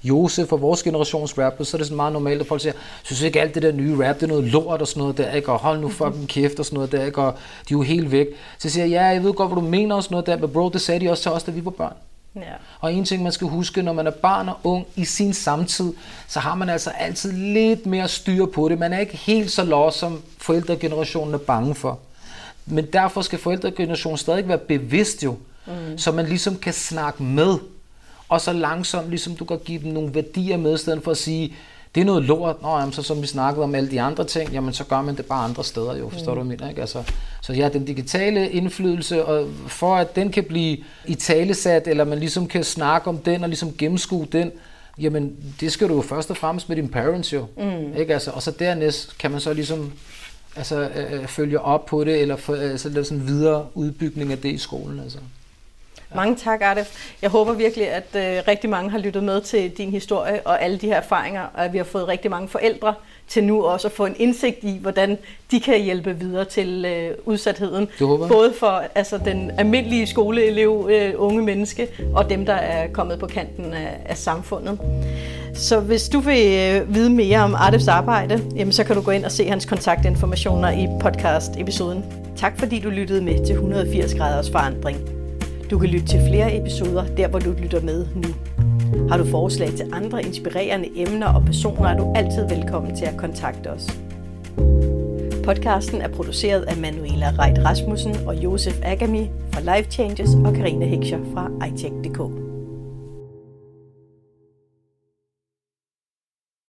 Josef og vores generations rap, så er det sådan meget normalt, at folk siger, synes ikke alt det der nye rap, det er noget lort og sådan noget der, ikke? og hold nu fucking kæft og sådan noget der, ikke? og de er jo helt væk. Så siger jeg, ja, jeg ved godt, hvad du mener og sådan noget der, men bro, det sagde de også til os, da vi var børn. Ja. Og en ting, man skal huske, når man er barn og ung i sin samtid, så har man altså altid lidt mere styr på det. Man er ikke helt så lost, som forældregenerationen er bange for. Men derfor skal forældregenerationen stadig være bevidst jo, mm. så man ligesom kan snakke med, og så langsomt ligesom du kan give dem nogle værdier med, i stedet for at sige, det er noget lort, Nå, jamen, så som vi snakkede om alle de andre ting, jamen så gør man det bare andre steder jo, forstår mm. du, hvad jeg mener, ikke? Altså, så ja, den digitale indflydelse, og for at den kan blive i talesat, eller man ligesom kan snakke om den, og ligesom gennemskue den, jamen det skal du jo først og fremmest med dine parents jo, mm. ikke? Altså, og så dernæst kan man så ligesom altså, øh, øh, følger op på det, eller for, altså, lave sådan en videre udbygning af det i skolen. Altså. Mange tak, Artef. Jeg håber virkelig, at øh, rigtig mange har lyttet med til din historie og alle de her erfaringer, og at vi har fået rigtig mange forældre til nu også at få en indsigt i, hvordan de kan hjælpe videre til øh, udsatheden. Både for altså, den almindelige skoleelev, øh, unge menneske, og dem, der er kommet på kanten af, af samfundet. Så hvis du vil øh, vide mere om Artefs arbejde, jamen, så kan du gå ind og se hans kontaktinformationer i podcast-episoden. Tak fordi du lyttede med til 180 graders forandring. Du kan lytte til flere episoder, der hvor du lytter med nu. Har du forslag til andre inspirerende emner og personer, er du altid velkommen til at kontakte os. Podcasten er produceret af Manuela Reit Rasmussen og Josef Agami fra Life Changes og Karina Hekscher fra iTech.dk.